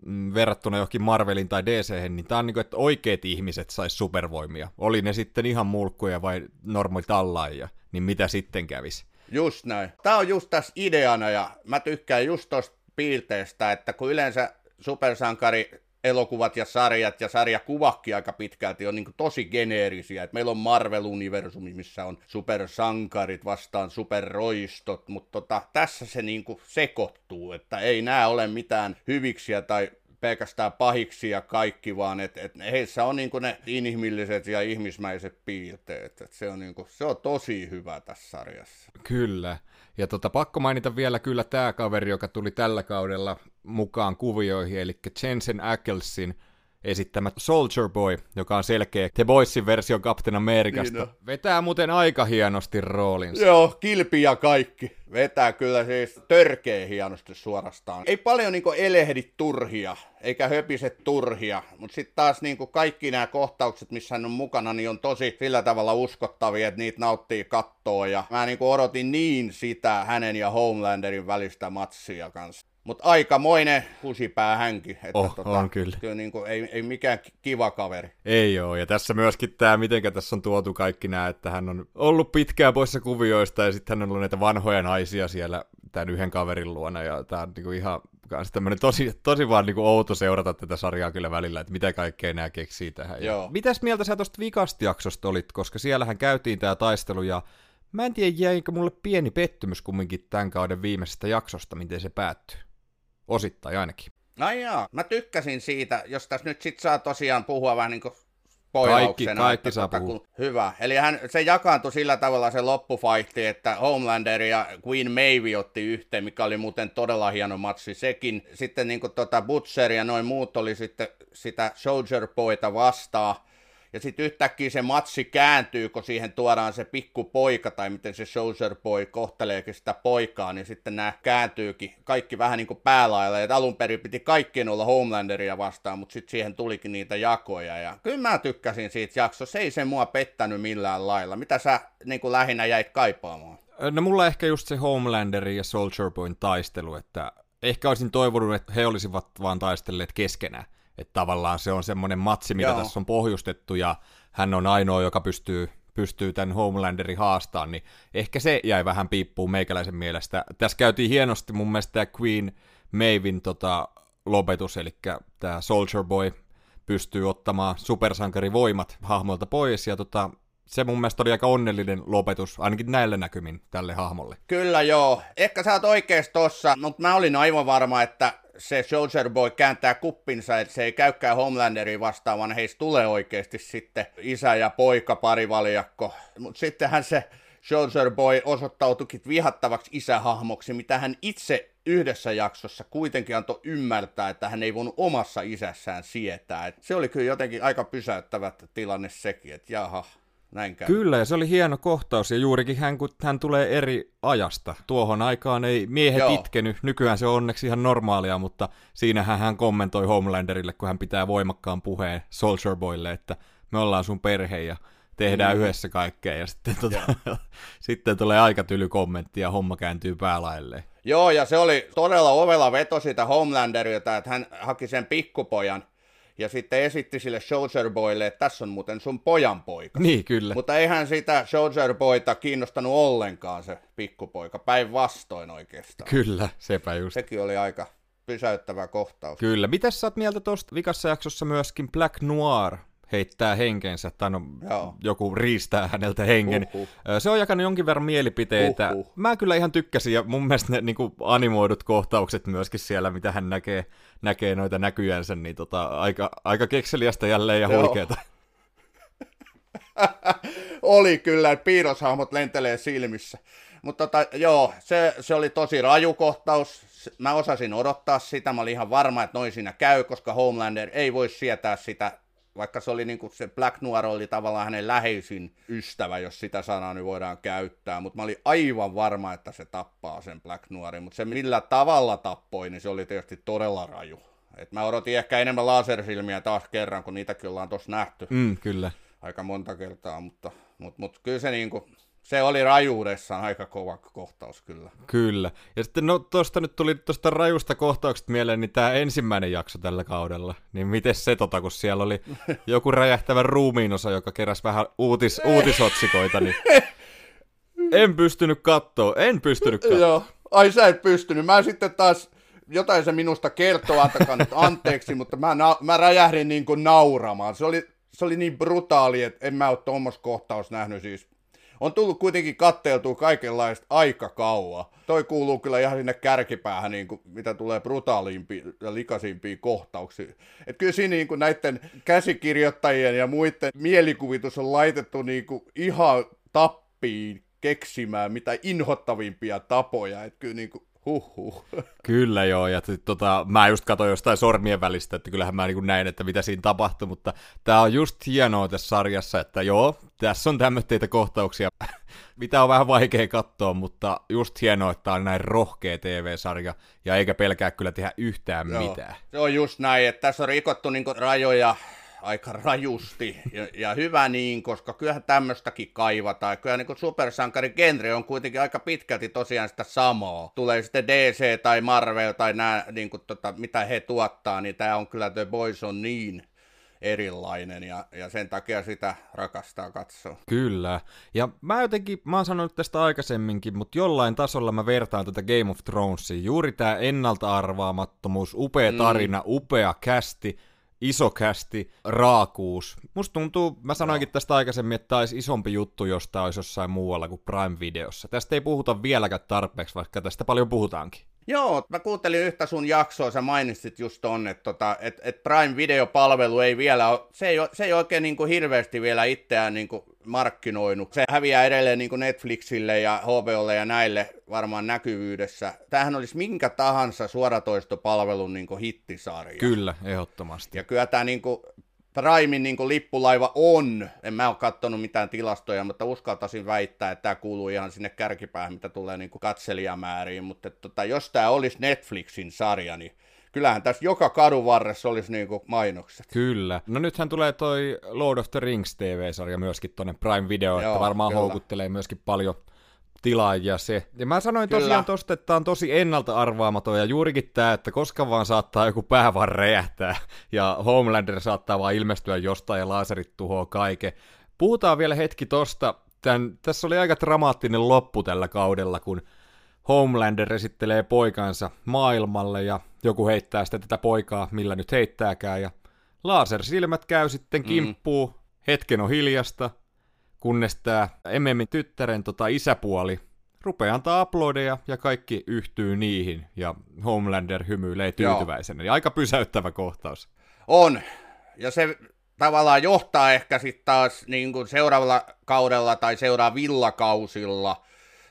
mm, verrattuna johonkin Marvelin tai dc niin tämä on niinku, että oikeat ihmiset sais supervoimia. Oli ne sitten ihan mulkkuja vai normaali tallaajia, niin mitä sitten kävis? Just näin. Tämä on just tässä ideana ja mä tykkään just tosta piirteestä, että kun yleensä supersankari elokuvat ja sarjat ja sarjakuvakki aika pitkälti on niin tosi geneerisiä. Et meillä on Marvel-universumi, missä on supersankarit vastaan superroistot, mutta tota, tässä se niin sekoittuu, että ei nämä ole mitään hyviksiä tai pelkästään pahiksi ja kaikki, vaan että et heissä on niin ne inhimilliset ja ihmismäiset piirteet. Et se, on niin kuin, se on tosi hyvä tässä sarjassa. Kyllä. Ja tota, pakko mainita vielä kyllä tämä kaveri, joka tuli tällä kaudella mukaan kuvioihin, eli Jensen Acklesin esittämä Soldier Boy, joka on selkeä The Boysin versio Captain Amerikasta. Niin. Vetää muuten aika hienosti roolinsa. Joo, kilpi ja kaikki. Vetää kyllä siis törkeä hienosti suorastaan. Ei paljon niinku elehdi turhia, eikä höpiset turhia, mutta sitten taas niinku kaikki nämä kohtaukset, missä hän on mukana, niin on tosi sillä tavalla uskottavia, että niitä nauttii kattoa. Ja mä niinku odotin niin sitä hänen ja Homelanderin välistä matsia kanssa. Mutta aikamoinen husipää hänkin. Että oh, tota, on kyllä. kyllä niin kuin, ei, ei mikään kiva kaveri. Ei ole, ja tässä myöskin tämä, miten tässä on tuotu kaikki nämä, että hän on ollut pitkään poissa kuvioista, ja sitten hän on ollut näitä vanhoja naisia siellä tämän yhden kaverin luona, ja tämä on niin kuin ihan kanssa tämmöinen tosi, tosi vaan niin kuin outo seurata tätä sarjaa kyllä välillä, että mitä kaikkea nämä keksii tähän. Joo. mitäs mieltä sä tuosta vikasta jaksosta olit, koska siellähän käytiin tämä taistelu, ja mä en tiedä, jäikö mulle pieni pettymys kumminkin tämän kauden viimeisestä jaksosta, miten se päättyy. Osittain ainakin. No joo, mä tykkäsin siitä, jos tässä nyt sit saa tosiaan puhua vähän niin kuin kaikki, kaikki saa puhua. Hyvä. Eli hän, se jakaantui sillä tavalla se loppufaitti, että Homelander ja Queen Maeve otti yhteen, mikä oli muuten todella hieno matsi sekin. Sitten niin kuin tota Butcher ja noin muut oli sitten sitä Soldier Boyta vastaan. Ja sitten yhtäkkiä se matsi kääntyy, kun siihen tuodaan se pikku poika, tai miten se Soldier Boy kohteleekin sitä poikaa, niin sitten nämä kääntyykin kaikki vähän niin kuin päälailla. Ja alun perin piti kaikkien olla Homelanderia vastaan, mutta sitten siihen tulikin niitä jakoja. Ja kyllä mä tykkäsin siitä jaksosta, se ei se mua pettänyt millään lailla. Mitä sä niin kuin lähinnä jäit kaipaamaan? No mulla ehkä just se Homelanderin ja Soldier Boyn taistelu, että ehkä olisin toivonut, että he olisivat vaan taistelleet keskenään että tavallaan se on semmoinen matsi, mitä Joo. tässä on pohjustettu, ja hän on ainoa, joka pystyy, pystyy tämän Homelanderin haastaan, niin ehkä se jäi vähän piippuun meikäläisen mielestä. Tässä käytiin hienosti mun mielestä tämä Queen Mavin tota, lopetus, eli tämä Soldier Boy pystyy ottamaan supersankarivoimat hahmolta pois, ja tota, se mun mielestä oli aika onnellinen lopetus, ainakin näillä näkymin tälle hahmolle. Kyllä joo. Ehkä sä oot oikeassa tossa, mutta mä olin aivan varma, että se Soldier Boy kääntää kuppinsa, että se ei käykään Homelanderia vastaan, vaan heistä tulee oikeasti sitten isä ja poika parivaljakko. Mutta sittenhän se Soldier Boy osoittautuikin vihattavaksi isähahmoksi, mitä hän itse yhdessä jaksossa kuitenkin antoi ymmärtää, että hän ei voinut omassa isässään sietää. Et se oli kyllä jotenkin aika pysäyttävä tilanne sekin, että jaha, näin käy. Kyllä, ja se oli hieno kohtaus, ja juurikin hän, kun hän tulee eri ajasta. Tuohon aikaan ei miehet Joo. itkenyt, nykyään se on onneksi ihan normaalia, mutta siinähän hän kommentoi Homelanderille, kun hän pitää voimakkaan puheen Soldier Boylle, että me ollaan sun perhe, ja tehdään mm. yhdessä kaikkea, ja sitten, tota, sitten tulee aika tyly kommentti, ja homma kääntyy päälailleen. Joo, ja se oli todella ovella veto sitä Homelanderilta, että hän haki sen pikkupojan, ja sitten esitti sille Soldier Boylle, että tässä on muuten sun pojan poika. Niin, kyllä. Mutta eihän sitä Soldier Boyta kiinnostanut ollenkaan se pikkupoika, päinvastoin oikeastaan. Kyllä, sepä just. Sekin oli aika pysäyttävä kohtaus. Kyllä. Mitäs sä oot mieltä tuosta vikassa jaksossa myöskin Black Noir heittää henkensä, tai no, joku riistää häneltä hengen. Uh-huh. Se on jakanut jonkin verran mielipiteitä. Uh-huh. Mä kyllä ihan tykkäsin, ja mun mielestä ne niin kuin animoidut kohtaukset myöskin siellä, mitä hän näkee, näkee noita näkyjänsä, niin tota, aika, aika kekseliästä jälleen ja huikeeta. oli kyllä, että piirroshahmot lentelee silmissä. Mutta tota, joo, se, se oli tosi raju kohtaus. Mä osasin odottaa sitä. Mä olin ihan varma, että noin siinä käy, koska Homelander ei voi sietää sitä vaikka se oli niin kuin se Black Noir oli tavallaan hänen läheisin ystävä, jos sitä sanaa nyt voidaan käyttää, mutta mä olin aivan varma, että se tappaa sen Black Noirin, mutta se millä tavalla tappoi, niin se oli tietysti todella raju. Et mä odotin ehkä enemmän lasersilmiä taas kerran, kun niitäkin ollaan tuossa nähty. Mm, kyllä. Aika monta kertaa, mutta, mutta, mutta kyllä se niin kuin, se oli rajuudessaan aika kova kohtaus kyllä. Kyllä. Ja sitten no tuosta nyt tuli tuosta rajusta kohtauksesta mieleen, niin tämä ensimmäinen jakso tällä kaudella. Niin miten se tota, kun siellä oli joku räjähtävä ruumiinosa, joka keräsi vähän uutis, uutisotsikoita, niin en pystynyt katsoa, en pystynyt katsoa. Joo, ai sä et pystynyt. Mä sitten taas, jotain se minusta kertoo, antakaa nyt anteeksi, mutta mä, na- mä räjähdin niin kuin nauramaan. Se oli, se oli niin brutaali, että en mä ole tuommoista kohtaus nähnyt siis on tullut kuitenkin katteeltua kaikenlaista aika kauan. Toi kuuluu kyllä ihan sinne kärkipäähän, niin kuin, mitä tulee brutaalimpiin ja likaisimpiin kohtauksiin. Et kyllä siinä niin kuin näiden käsikirjoittajien ja muiden mielikuvitus on laitettu niin kuin ihan tappiin keksimään mitä inhottavimpia tapoja. Et kyllä niin kuin, Huhhuh. Kyllä joo, ja tota, mä just katsoin jostain sormien välistä, että kyllähän mä niin näin, että mitä siinä tapahtui, mutta tää on just hienoa tässä sarjassa, että joo, tässä on tämmöitä kohtauksia, mitä on vähän vaikea katsoa, mutta just hienoa, että on näin rohkea TV-sarja, ja eikä pelkää kyllä tehdä yhtään joo. mitään. Se on just näin, että tässä on rikottu niin rajoja aika rajusti, ja, ja hyvä niin, koska kyllähän tämmöistäkin kaivataan. Kyllä niin supersankari genre on kuitenkin aika pitkälti tosiaan sitä samaa. Tulee sitten DC tai Marvel tai nämä, niin kuin, tota, mitä he tuottaa, niin tämä on kyllä The Boys on niin erilainen ja, ja sen takia sitä rakastaa katsoa. Kyllä. Ja mä jotenkin, mä oon sanonut tästä aikaisemminkin, mutta jollain tasolla mä vertaan tätä Game of Thronesia. Juuri tämä ennalta-arvaamattomuus, upea mm. tarina, mm. upea kästi, iso kästi, raakuus. Musta tuntuu, mä sanoinkin no. tästä aikaisemmin, että tämä olisi isompi juttu, jos tämä olisi jossain muualla kuin Prime-videossa. Tästä ei puhuta vieläkään tarpeeksi, vaikka tästä paljon puhutaankin. Joo, mä kuuntelin yhtä sun jaksoa, sä mainitsit just ton, että tota, et, et Prime-videopalvelu ei vielä ole, se ei, se ei oikein niin kuin hirveästi vielä itseään niin kuin markkinoinut. Se häviää edelleen niin kuin Netflixille ja HBOlle ja näille varmaan näkyvyydessä. Tämähän olisi minkä tahansa suoratoistopalvelun niin kuin hittisarja. Kyllä, ehdottomasti. Ja kyllä tämä niin kuin Primein niin lippulaiva on, en mä ole katsonut mitään tilastoja, mutta uskaltaisin väittää, että tämä kuuluu ihan sinne kärkipäähän, mitä tulee niin katselijamääriin, mutta että, tota, jos tämä olisi Netflixin sarja, niin kyllähän tässä joka kadun varressa olisi niin kuin mainokset. Kyllä. No nythän tulee toi Lord of the Rings TV-sarja myöskin tuonne Prime Video, että varmaan kyllä. houkuttelee myöskin paljon tilaajia se. Ja mä sanoin Kyllä. tosiaan tosta, että tämä on tosi ennalta arvaamaton, ja juurikin tämä, että koska vaan saattaa joku pää vaan räjähtää, ja Homelander saattaa vaan ilmestyä jostain, ja laserit tuhoaa kaiken. Puhutaan vielä hetki tosta. Tän, tässä oli aika dramaattinen loppu tällä kaudella, kun Homelander esittelee poikansa maailmalle, ja joku heittää sitten tätä poikaa, millä nyt heittääkään, ja lasersilmät käy sitten kimppuu, mm. hetken on hiljasta, kunnes tämä Emmemin tyttären tota, isäpuoli rupeaa antaa uploadeja ja kaikki yhtyy niihin ja Homelander hymyilee tyytyväisenä. Ja aika pysäyttävä kohtaus. On. Ja se tavallaan johtaa ehkä sitten taas niin kuin seuraavalla kaudella tai seuraavilla kausilla.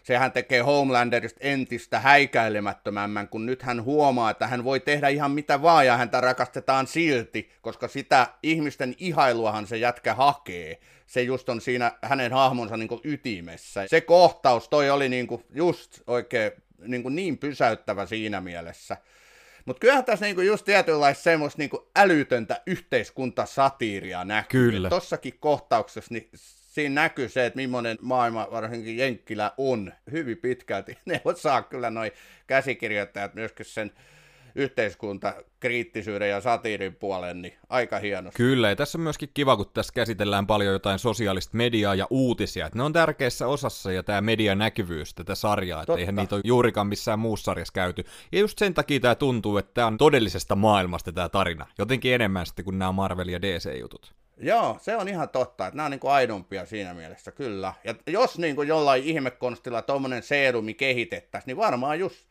Sehän tekee Homelanderista entistä häikäilemättömämmän, kun nyt hän huomaa, että hän voi tehdä ihan mitä vaan ja häntä rakastetaan silti, koska sitä ihmisten ihailuahan se jätkä hakee se just on siinä hänen hahmonsa niin kuin ytimessä. Se kohtaus, toi oli niin kuin just oikein niin, kuin niin pysäyttävä siinä mielessä. Mutta kyllähän tässä niinku just tietynlaista semmoista niinku älytöntä yhteiskuntasatiiria näkyy. Kyllä. Tossakin kohtauksessa niin siinä näkyy se, että millainen maailma varsinkin Jenkkilä on hyvin pitkälti. Ne osaa kyllä noin käsikirjoittajat myöskin sen yhteiskuntakriittisyyden ja satiirin puolen, niin aika hienosti. Kyllä, ja tässä on myöskin kiva, kun tässä käsitellään paljon jotain sosiaalista mediaa ja uutisia, että ne on tärkeässä osassa ja tämä median näkyvyys tätä sarjaa, että eihän niitä ole juurikaan missään muussa sarjassa käyty. Ja just sen takia tämä tuntuu, että tämä on todellisesta maailmasta tämä tarina, jotenkin enemmän sitten kuin nämä Marvel ja DC-jutut. Joo, se on ihan totta, että nämä on niin kuin aidompia siinä mielessä, kyllä. Ja jos niin kuin jollain ihmekonstilla tuommoinen seerumi kehitettäisiin, niin varmaan just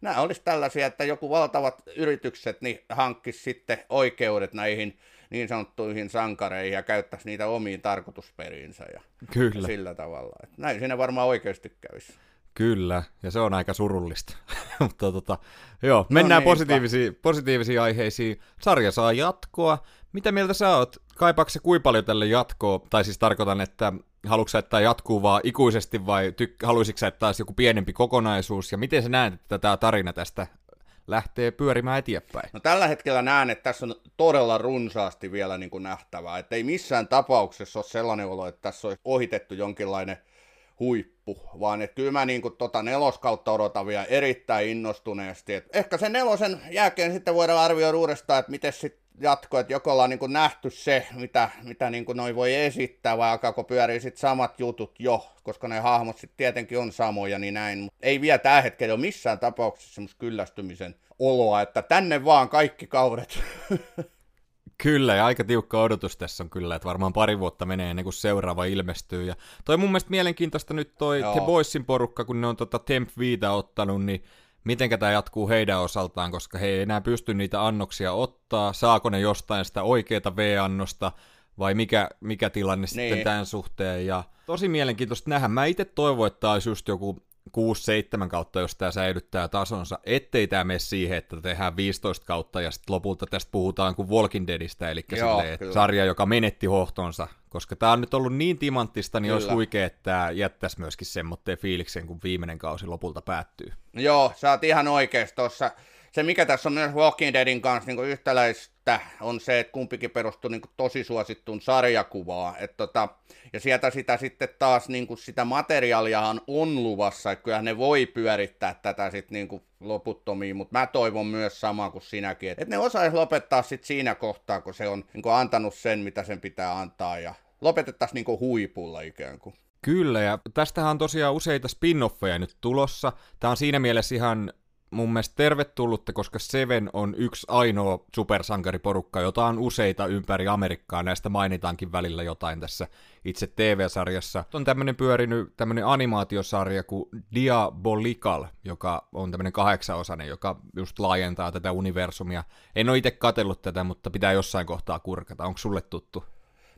nämä olisi tällaisia, että joku valtavat yritykset niin hankkisi sitten oikeudet näihin niin sanottuihin sankareihin ja käyttäisi niitä omiin tarkoitusperiinsä ja Kyllä. sillä tavalla. Että näin siinä varmaan oikeasti kävisi. Kyllä, ja se on aika surullista. Mutta tota, joo, mennään no positiivisiin, positiivisiin aiheisiin. Sarja saa jatkoa. Mitä mieltä sä oot? Kaipaako se kuinka paljon tälle jatkoa? Tai siis tarkoitan, että haluatko että tämä jatkuu vaan ikuisesti vai tyk- haluaisitko että taas joku pienempi kokonaisuus? Ja miten sä näet, että tämä tarina tästä lähtee pyörimään eteenpäin? No tällä hetkellä näen, että tässä on todella runsaasti vielä niin kuin nähtävää. Että ei missään tapauksessa ole sellainen olo, että tässä olisi ohitettu jonkinlainen huippu, vaan että kyllä mä niin kuin tota neloskautta odotan vielä erittäin innostuneesti. Et ehkä sen nelosen jälkeen sitten voidaan arvioida uudestaan, että miten sitten jatko, että joko ollaan niin kuin nähty se, mitä, mitä niin kuin noi voi esittää, vai alkaako pyöriä sitten samat jutut jo, koska ne hahmot sitten tietenkin on samoja, niin näin. Mut ei vielä tällä hetkellä ole missään tapauksessa semmoista kyllästymisen oloa, että tänne vaan kaikki kaudet. Kyllä, ja aika tiukka odotus tässä on kyllä, että varmaan pari vuotta menee ennen kuin seuraava ilmestyy. Ja toi mun mielestä mielenkiintoista nyt toi Joo. The Boysin porukka, kun ne on tota Temp Viita ottanut, niin miten tämä jatkuu heidän osaltaan, koska he ei enää pysty niitä annoksia ottaa, saako ne jostain sitä oikeaa V-annosta, vai mikä, mikä tilanne niin. sitten tämän suhteen. Ja tosi mielenkiintoista nähdä. Mä itse toivon, että tämä olisi just joku 6-7 kautta, jos tämä säilyttää tasonsa, ettei tämä mene siihen, että tehdään 15 kautta ja sitten lopulta tästä puhutaan kuin Walking Deadistä, eli Joo, silleen, sarja, joka menetti hohtonsa, koska tämä on nyt ollut niin timanttista, niin kyllä. olisi huikea, että tämä jättäisi myöskin semmoitteen fiiliksen, kun viimeinen kausi lopulta päättyy. Joo, sä oot ihan oikeassa tuossa se, mikä tässä on myös Walking Deadin kanssa niin yhtäläistä, on se, että kumpikin perustuu niin tosi suosittuun sarjakuvaan. Et tota, ja sieltä sitä sitten taas niin kuin sitä materiaaliahan on luvassa, että kyllähän ne voi pyörittää tätä sitten niin kuin loputtomiin, mutta mä toivon myös sama kuin sinäkin, että ne osaisi lopettaa sitten siinä kohtaa, kun se on niin kuin antanut sen, mitä sen pitää antaa, ja lopetettaisiin niin kuin huipulla ikään kuin. Kyllä, ja tästähän on tosiaan useita spin-offeja nyt tulossa. Tämä on siinä mielessä ihan mun mielestä tervetullutta, koska Seven on yksi ainoa supersankariporukka, jota on useita ympäri Amerikkaa. Näistä mainitaankin välillä jotain tässä itse TV-sarjassa. On tämmönen pyörinyt tämmönen animaatiosarja kuin Diabolical, joka on tämmönen kahdeksanosainen, joka just laajentaa tätä universumia. En ole itse katsellut tätä, mutta pitää jossain kohtaa kurkata. Onko sulle tuttu?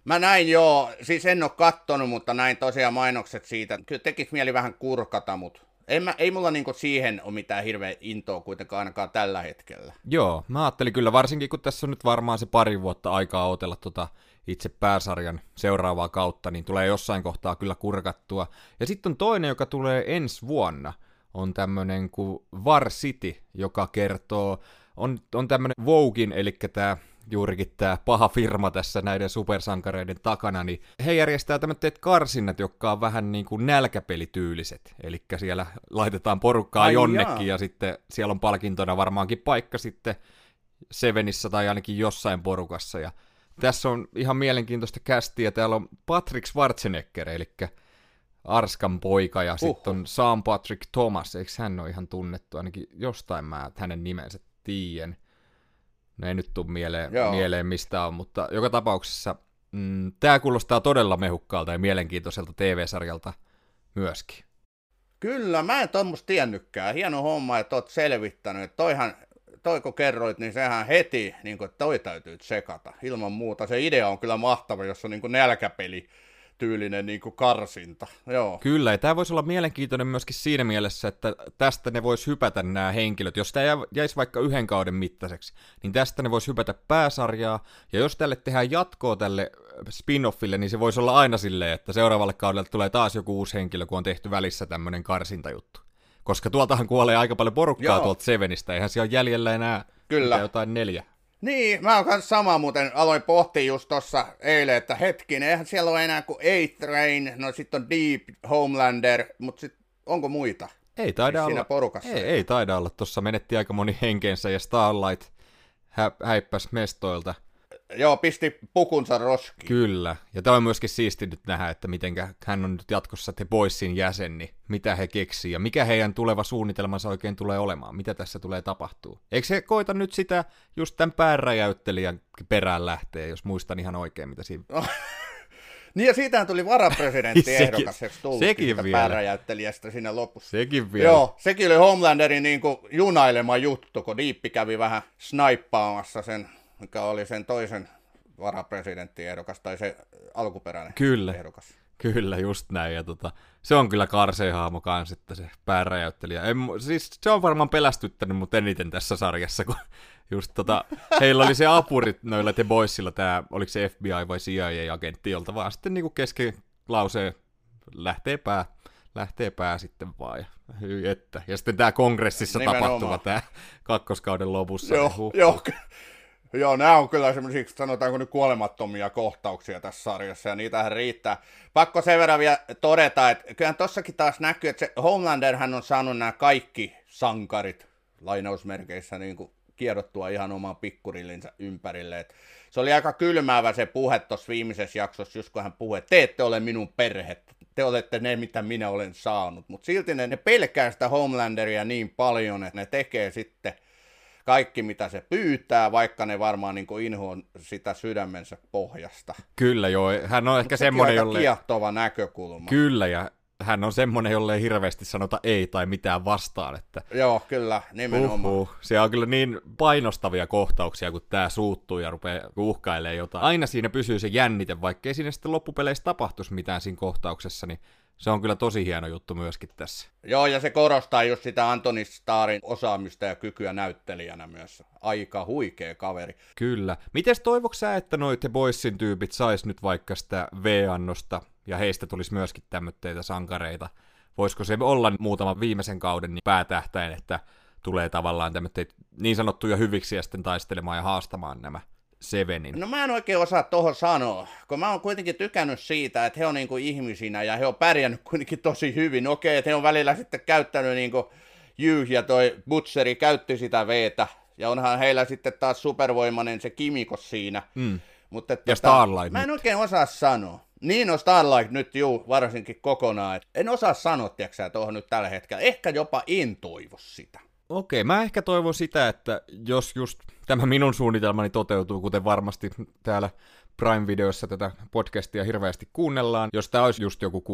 Mä näin joo, siis en ole kattonut, mutta näin tosiaan mainokset siitä. Kyllä tekisi mieli vähän kurkata, mutta ei, mä, ei mulla niinku siihen ole mitään hirveä intoa kuitenkaan ainakaan tällä hetkellä. Joo, mä ajattelin kyllä, varsinkin kun tässä on nyt varmaan se pari vuotta aikaa otella tota itse pääsarjan seuraavaa kautta, niin tulee jossain kohtaa kyllä kurkattua. Ja sitten on toinen, joka tulee ensi vuonna, on tämmönen kuin Var City, joka kertoo, on, on tämmönen Vogin, eli tämä juurikin tämä paha firma tässä näiden supersankareiden takana, niin he järjestää tämmöiset karsinnat, jotka on vähän niin kuin nälkäpelityyliset. Eli siellä laitetaan porukkaa Ai jonnekin jaa. ja sitten siellä on palkintona varmaankin paikka sitten Sevenissä tai ainakin jossain porukassa. Ja tässä on ihan mielenkiintoista kästiä. Täällä on Patrick Schwarzenegger, eli Arskan poika, ja uh. sitten on Sam Patrick Thomas. Eikö hän ole ihan tunnettu? Ainakin jostain mä hänen nimensä tiedän. No ei nyt tule mieleen, Joo. mieleen mistä on, mutta joka tapauksessa mm, tämä kuulostaa todella mehukkaalta ja mielenkiintoiselta TV-sarjalta myöskin. Kyllä, mä en tuommoista tiennytkään. Hieno homma, että oot selvittänyt. Toihan, toi kun kerroit, niin sehän heti, niin kuin, että toi täytyy tsekata. Ilman muuta. Se idea on kyllä mahtava, jos on niin kuin nälkäpeli tyylinen niin kuin karsinta. Joo. Kyllä, ja tämä voisi olla mielenkiintoinen myöskin siinä mielessä, että tästä ne vois hypätä nämä henkilöt. Jos tämä jäisi vaikka yhden kauden mittaiseksi, niin tästä ne vois hypätä pääsarjaa, ja jos tälle tehdään jatkoa tälle spin-offille, niin se voisi olla aina silleen, että seuraavalle kaudelle tulee taas joku uusi henkilö, kun on tehty välissä tämmöinen karsintajuttu. Koska tuoltahan kuolee aika paljon porukkaa Joo. tuolta Sevenistä, eihän siellä ole jäljellä enää Kyllä. jotain neljä. Niin, mä oon kanssa sama muuten, aloin pohtia just tossa eilen, että hetkinen, eihän siellä ole enää kuin A-Train, no sitten on Deep, Homelander, mutta sit onko muita? Ei taida Siis siinä olla. porukassa Ei, ei ei taida olla. Tuossa menetti aika moni henkeensä ja Starlight hä- häippäs mestoilta. Joo, pisti pukunsa roskiin. Kyllä. Ja tämä on myöskin siisti nyt nähdä, että miten hän on nyt jatkossa The Boysin jäsen, niin mitä he keksii ja mikä heidän tuleva suunnitelmansa oikein tulee olemaan, mitä tässä tulee tapahtuu. Eikö se koita nyt sitä just tämän pääräjäyttelijän perään lähtee, jos muistan ihan oikein, mitä siinä... Niin ja siitähän tuli tullut sekin siitä vielä. pääräjäyttelijästä siinä lopussa. Sekin vielä. Joo, sekin oli Homelanderin niin kuin junailema juttu, kun Diippi kävi vähän snaippaamassa sen, mikä oli sen toisen varapresidenttiehdokas, tai se alkuperäinen Kyllä. ehdokas. Kyllä, just näin. Ja tota, se on kyllä karsehaamo kans, että se pääräjäyttelijä. En, siis se on varmaan pelästyttänyt mut eniten tässä sarjassa, kun just tota, heillä oli se apurit noilla The Boysilla, tää, oliko se FBI vai CIA-agentti, jolta vaan sitten niinku kesken lauseen lähtee pää, lähtee pää sitten vaan. Ja, että. ja sitten tämä kongressissa Nimenomaan. tapahtuva tämä kakkoskauden lopussa. Joo, niin joo, joo, nämä on kyllä semmoisia, sanotaanko nyt kuolemattomia kohtauksia tässä sarjassa, ja niitähän riittää. Pakko sen verran vielä todeta, että kyllähän tossakin taas näkyy, että se Homelanderhän on saanut nämä kaikki sankarit, lainausmerkeissä, niin kuin kierrottua ihan oman pikkurillinsä ympärille. Et se oli aika kylmäävä se puhe tuossa viimeisessä jaksossa, just kun hän puhui, te ette ole minun perhe, te olette ne, mitä minä olen saanut. Mutta silti ne, ne pelkää sitä Homelanderia niin paljon, että ne tekee sitten kaikki, mitä se pyytää, vaikka ne varmaan niin inhoon sitä sydämensä pohjasta. Kyllä joo, hän on ehkä semmoinen, jolle... kiehtova näkökulma. Kyllä, ja hän on semmoinen, jolle ei hirveästi sanota ei tai mitään vastaan, että Joo, kyllä, nimenomaan. Uhuh. Se on kyllä niin painostavia kohtauksia, kun tää suuttuu ja rupeaa uhkailemaan jotain. Aina siinä pysyy se jännite, vaikkei siinä sitten loppupeleissä tapahtuisi mitään siinä kohtauksessa, niin se on kyllä tosi hieno juttu myöskin tässä. Joo, ja se korostaa just sitä Antoni Starin osaamista ja kykyä näyttelijänä myös. Aika huikea kaveri. Kyllä. Mites toivoks sä, että noi The Boysin tyypit sais nyt vaikka sitä V-annosta, ja heistä tulisi myöskin tämmöitä sankareita? Voisiko se olla muutaman viimeisen kauden niin päätähtäin, että tulee tavallaan tämmöitä niin sanottuja hyviksiä sitten taistelemaan ja haastamaan nämä Sevenin? No mä en oikein osaa tuohon sanoa, kun mä oon kuitenkin tykännyt siitä, että he on niinku ihmisinä ja he on pärjännyt kuitenkin tosi hyvin. Okei, että he on välillä sitten käyttänyt niinku Jyh ja toi Butcheri käytti sitä veetä, ja onhan heillä sitten taas supervoimainen se Kimikos siinä. Mm. Mutta että Ja Starlight Mä en nyt. oikein osaa sanoa. Niin on Starlight nyt juu, varsinkin kokonaan. En osaa sanoa, tiedätkö tuohon nyt tällä hetkellä. Ehkä jopa en toivo sitä. Okei, mä ehkä toivon sitä, että jos just tämä minun suunnitelmani toteutuu, kuten varmasti täällä Prime-videoissa tätä podcastia hirveästi kuunnellaan, jos tämä olisi just joku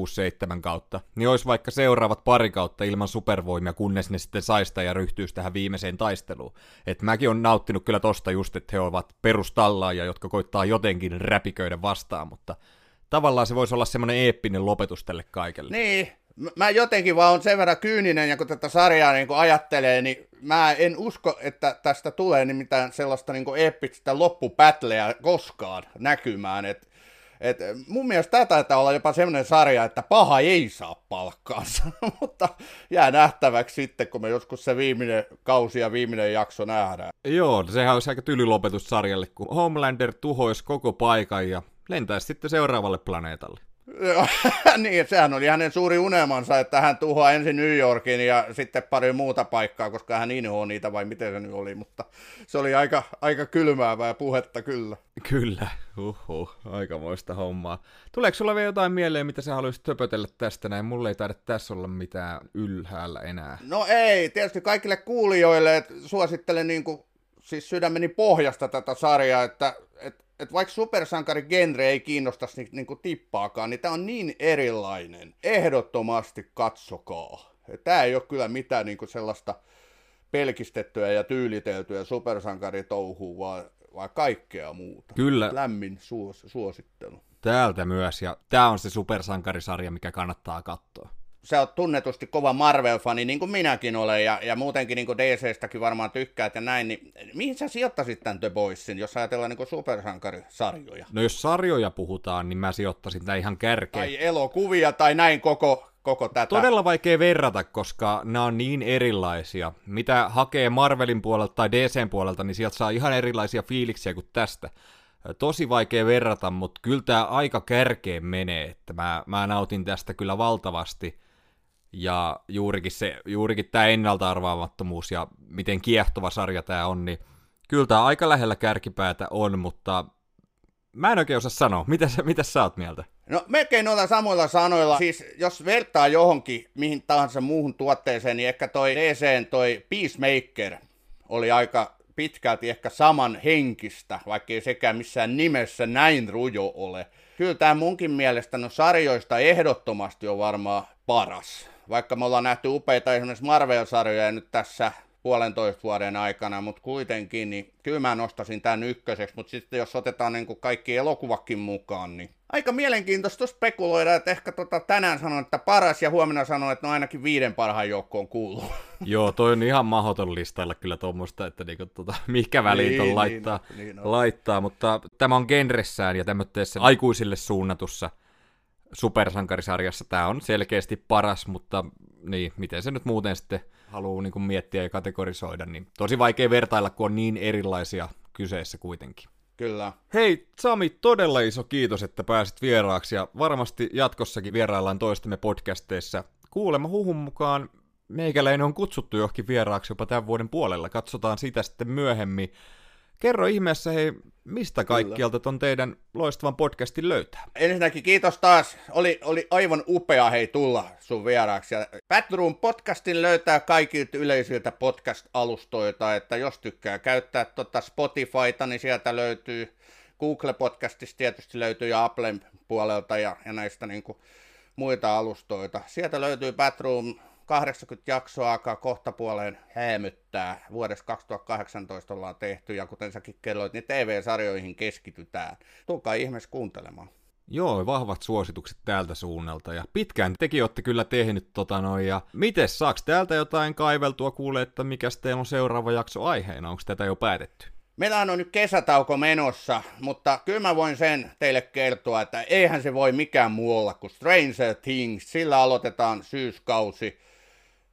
6-7 kautta, niin olisi vaikka seuraavat pari kautta ilman supervoimia, kunnes ne sitten saista ja ryhtyisi tähän viimeiseen taisteluun. Et mäkin on nauttinut kyllä tosta just, että he ovat perustallaajia, jotka koittaa jotenkin räpiköidä vastaan, mutta tavallaan se voisi olla semmoinen eeppinen lopetus tälle kaikelle. Niin, mä jotenkin vaan on sen verran kyyninen, ja kun tätä sarjaa niin ajattelee, niin mä en usko, että tästä tulee niin mitään sellaista niin eeppistä loppupätleä koskaan näkymään. Et, et mun mielestä tämä taitaa olla jopa semmoinen sarja, että paha ei saa palkkaansa, mutta jää nähtäväksi sitten, kun me joskus se viimeinen kausi ja viimeinen jakso nähdään. Joo, sehän olisi aika tyly lopetus sarjalle, kun Homelander tuhoisi koko paikan ja lentäisi sitten seuraavalle planeetalle. Niin, sehän oli hänen suuri unelmansa, että hän tuhoaa ensin New Yorkin ja sitten pari muuta paikkaa, koska hän inhoaa niitä vai miten se nyt oli, mutta se oli aika, aika kylmäävää puhetta kyllä. Kyllä, uhu, aikamoista hommaa. Tuleeko sulla vielä jotain mieleen, mitä sä haluaisit töpötellä tästä näin? Mulla ei taida tässä olla mitään ylhäällä enää. No ei, tietysti kaikille kuulijoille, että suosittelen niin kuin siis sydämeni pohjasta tätä sarjaa, että et, et vaikka supersankari genre ei kiinnostaisi ni, niin kuin tippaakaan, niin tämä on niin erilainen. Ehdottomasti katsokaa. Tämä ei ole kyllä mitään niin kuin sellaista pelkistettyä ja tyyliteltyä supersankaritouhua, vaan, vaan kaikkea muuta. Kyllä. Lämmin suos, suosittelu. Täältä myös, ja tämä on se supersankarisarja, mikä kannattaa katsoa. Sä oot tunnetusti kova Marvel-fani, niin kuin minäkin olen, ja, ja muutenkin niin kuin DC-stäkin varmaan tykkäät ja näin, niin mihin sä sijoittaisit tämän The Boysin, jos ajatellaan niin supersankarisarjoja? No jos sarjoja puhutaan, niin mä sijoittaisin tämän ihan kärkeen. Tai elokuvia tai näin koko, koko tätä. Todella vaikea verrata, koska nämä on niin erilaisia. Mitä hakee Marvelin puolelta tai DCn puolelta, niin sieltä saa ihan erilaisia fiiliksiä kuin tästä. Tosi vaikea verrata, mutta kyllä tämä aika kärkeen menee, että mä, mä nautin tästä kyllä valtavasti. Ja juurikin, se, juurikin tämä ennalta-arvaamattomuus ja miten kiehtova sarja tämä on, niin kyllä tämä aika lähellä kärkipäätä on, mutta mä en oikein osaa sanoa. Mitä, mitä sä oot mieltä? No melkein noilla samoilla sanoilla. Siis jos vertaa johonkin mihin tahansa muuhun tuotteeseen, niin ehkä toi DCn toi Peacemaker oli aika pitkälti ehkä saman henkistä, vaikkei sekään missään nimessä näin rujo ole. Kyllä tämä munkin mielestä no sarjoista ehdottomasti on varmaan paras. Vaikka me ollaan nähty upeita esimerkiksi Marvel-sarjoja nyt tässä puolentoista vuoden aikana, mutta kuitenkin, niin kyllä mä nostasin tämän ykköseksi, mutta sitten jos otetaan niin kuin kaikki elokuvakin mukaan, niin aika mielenkiintoista spekuloida, että ehkä tota tänään sanon, että paras ja huomenna sanon, että no ainakin viiden parhaan joukkoon kuuluu. Joo, toi on ihan mahdoton listailla kyllä tuommoista, että niinku, tota, mikä väliin niin, laittaa, niin, niin laittaa, mutta tämä on genressään ja tämmöisessä aikuisille suunnatussa supersankarisarjassa tämä on selkeästi paras, mutta niin, miten se nyt muuten sitten haluaa niin miettiä ja kategorisoida, niin tosi vaikea vertailla, kun on niin erilaisia kyseessä kuitenkin. Kyllä. Hei Sami, todella iso kiitos, että pääsit vieraaksi ja varmasti jatkossakin vieraillaan toistemme podcasteissa. Kuulemma huhun mukaan meikäläinen on kutsuttu johonkin vieraaksi jopa tämän vuoden puolella. Katsotaan sitä sitten myöhemmin. Kerro ihmeessä, hei, mistä kaikkialta ton teidän loistavan podcastin löytää? Ensinnäkin kiitos taas. Oli, oli aivan upea hei tulla sun vieraaksi. Ja Batroom podcastin löytää kaikilta yleisiltä podcast-alustoilta, että jos tykkää käyttää tota Spotifyta, niin sieltä löytyy Google-podcastista tietysti löytyy ja Applen puolelta ja, ja näistä niin kuin, muita alustoita. Sieltä löytyy Batroom 80 jaksoa alkaa kohta puoleen hämyttää. Vuodessa 2018 ollaan tehty, ja kuten säkin kerroit, niin TV-sarjoihin keskitytään. Tulkaa ihmeessä kuuntelemaan. Joo, vahvat suositukset täältä suunnalta. Ja pitkään tekin olette kyllä tehnyt tota noin. Ja miten saaks täältä jotain kaiveltua kuulee, että mikä teillä on seuraava jakso aiheena? Onko tätä jo päätetty? Meillä on nyt kesätauko menossa, mutta kyllä mä voin sen teille kertoa, että eihän se voi mikään muulla kuin Stranger Things. Sillä aloitetaan syyskausi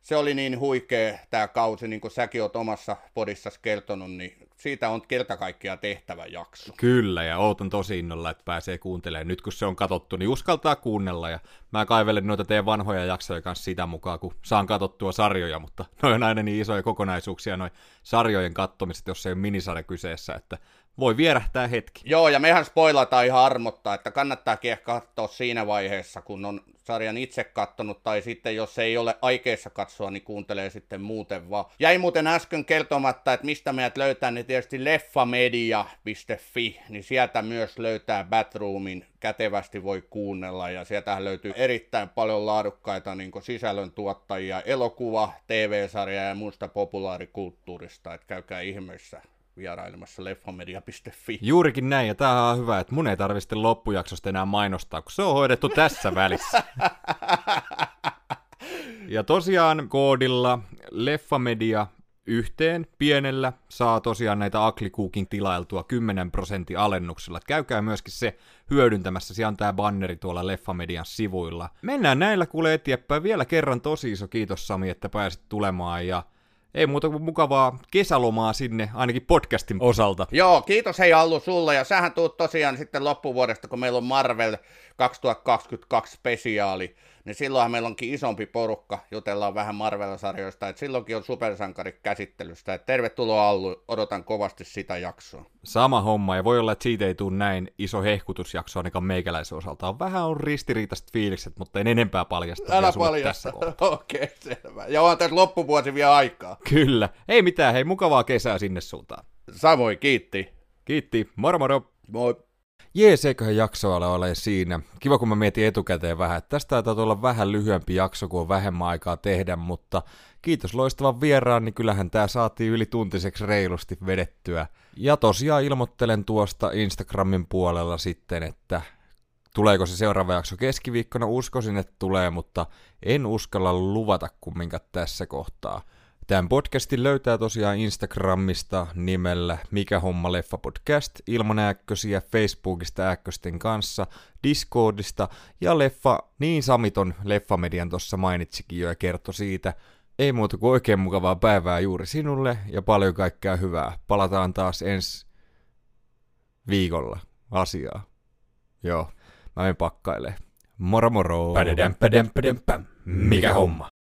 se oli niin huikea tämä kausi, niin kuin säkin oot omassa podissasi kertonut, niin siitä on kerta kaikkiaan tehtävä jakso. Kyllä, ja ootan tosi innolla, että pääsee kuuntelemaan. Nyt kun se on katsottu, niin uskaltaa kuunnella, ja mä kaivelen noita teidän vanhoja jaksoja kanssa sitä mukaan, kun saan katsottua sarjoja, mutta noin on aina niin isoja kokonaisuuksia, noin sarjojen kattomiset, jos ei ole minisarja kyseessä, että voi vierähtää hetki. Joo, ja mehän spoilataan ihan armottaa, että kannattaakin ehkä katsoa siinä vaiheessa, kun on sarjan itse kattonut, tai sitten jos ei ole aikeissa katsoa, niin kuuntelee sitten muuten vaan. Jäi muuten äsken kertomatta, että mistä meidät löytää, niin tietysti leffamedia.fi, niin sieltä myös löytää Batroomin, kätevästi voi kuunnella, ja sieltä löytyy erittäin paljon laadukkaita niin sisällöntuottajia, elokuva, TV-sarja ja muusta populaarikulttuurista, että käykää ihmeessä vierailemassa leffamedia.fi. Juurikin näin, ja tämä on hyvä, että mun ei tarvitse loppujaksosta enää mainostaa, kun se on hoidettu tässä välissä. ja tosiaan koodilla leffamedia yhteen pienellä saa tosiaan näitä Cooking tilailtua 10 prosentin alennuksella. Käykää myöskin se hyödyntämässä, siellä on tämä banneri tuolla Leffamedian sivuilla. Mennään näillä kuule eteenpäin. Vielä kerran tosi iso kiitos Sami, että pääsit tulemaan ja ei muuta kuin mukavaa kesälomaa sinne, ainakin podcastin osalta. Joo, kiitos hei Allu sulle, ja sähän tuut tosiaan sitten loppuvuodesta, kun meillä on Marvel 2022 spesiaali, niin silloinhan meillä onkin isompi porukka, jutellaan vähän Marvel-sarjoista, että silloinkin on supersankarit käsittelystä. Että tervetuloa Allu, odotan kovasti sitä jaksoa. Sama homma, ja voi olla, että siitä ei tule näin iso hehkutusjakso ainakaan meikäläisen osalta. On vähän on ristiriitaiset fiilikset, mutta en enempää paljasta. Älä paljasta. Okei, okay, selvä. Ja on tässä loppuvuosi vielä aikaa. Kyllä. Ei mitään, hei mukavaa kesää sinne suuntaan. Samoin, kiitti. Kiitti, moro moro! Moi. Jees, eiköhän jaksoa ole siinä. Kiva, kun mä mietin etukäteen vähän, että tästä taitaa olla vähän lyhyempi jakso, kun on vähemmän aikaa tehdä, mutta kiitos loistavan vieraan, niin kyllähän tää saatiin yli tuntiseksi reilusti vedettyä. Ja tosiaan ilmoittelen tuosta Instagramin puolella sitten, että tuleeko se seuraava jakso keskiviikkona, uskoisin, että tulee, mutta en uskalla luvata kumminkaan tässä kohtaa. Tämän podcastin löytää tosiaan Instagramista nimellä Mikä homma leffa podcast, ilman äkkösiä, Facebookista äkkösten kanssa, Discordista ja leffa, niin Samiton Leffamedian tuossa mainitsikin jo ja kertoi siitä. Ei muuta kuin oikein mukavaa päivää juuri sinulle ja paljon kaikkea hyvää. Palataan taas ensi viikolla asiaa. Joo, mä menen pakkailemaan. Moro moro! Mikä homma?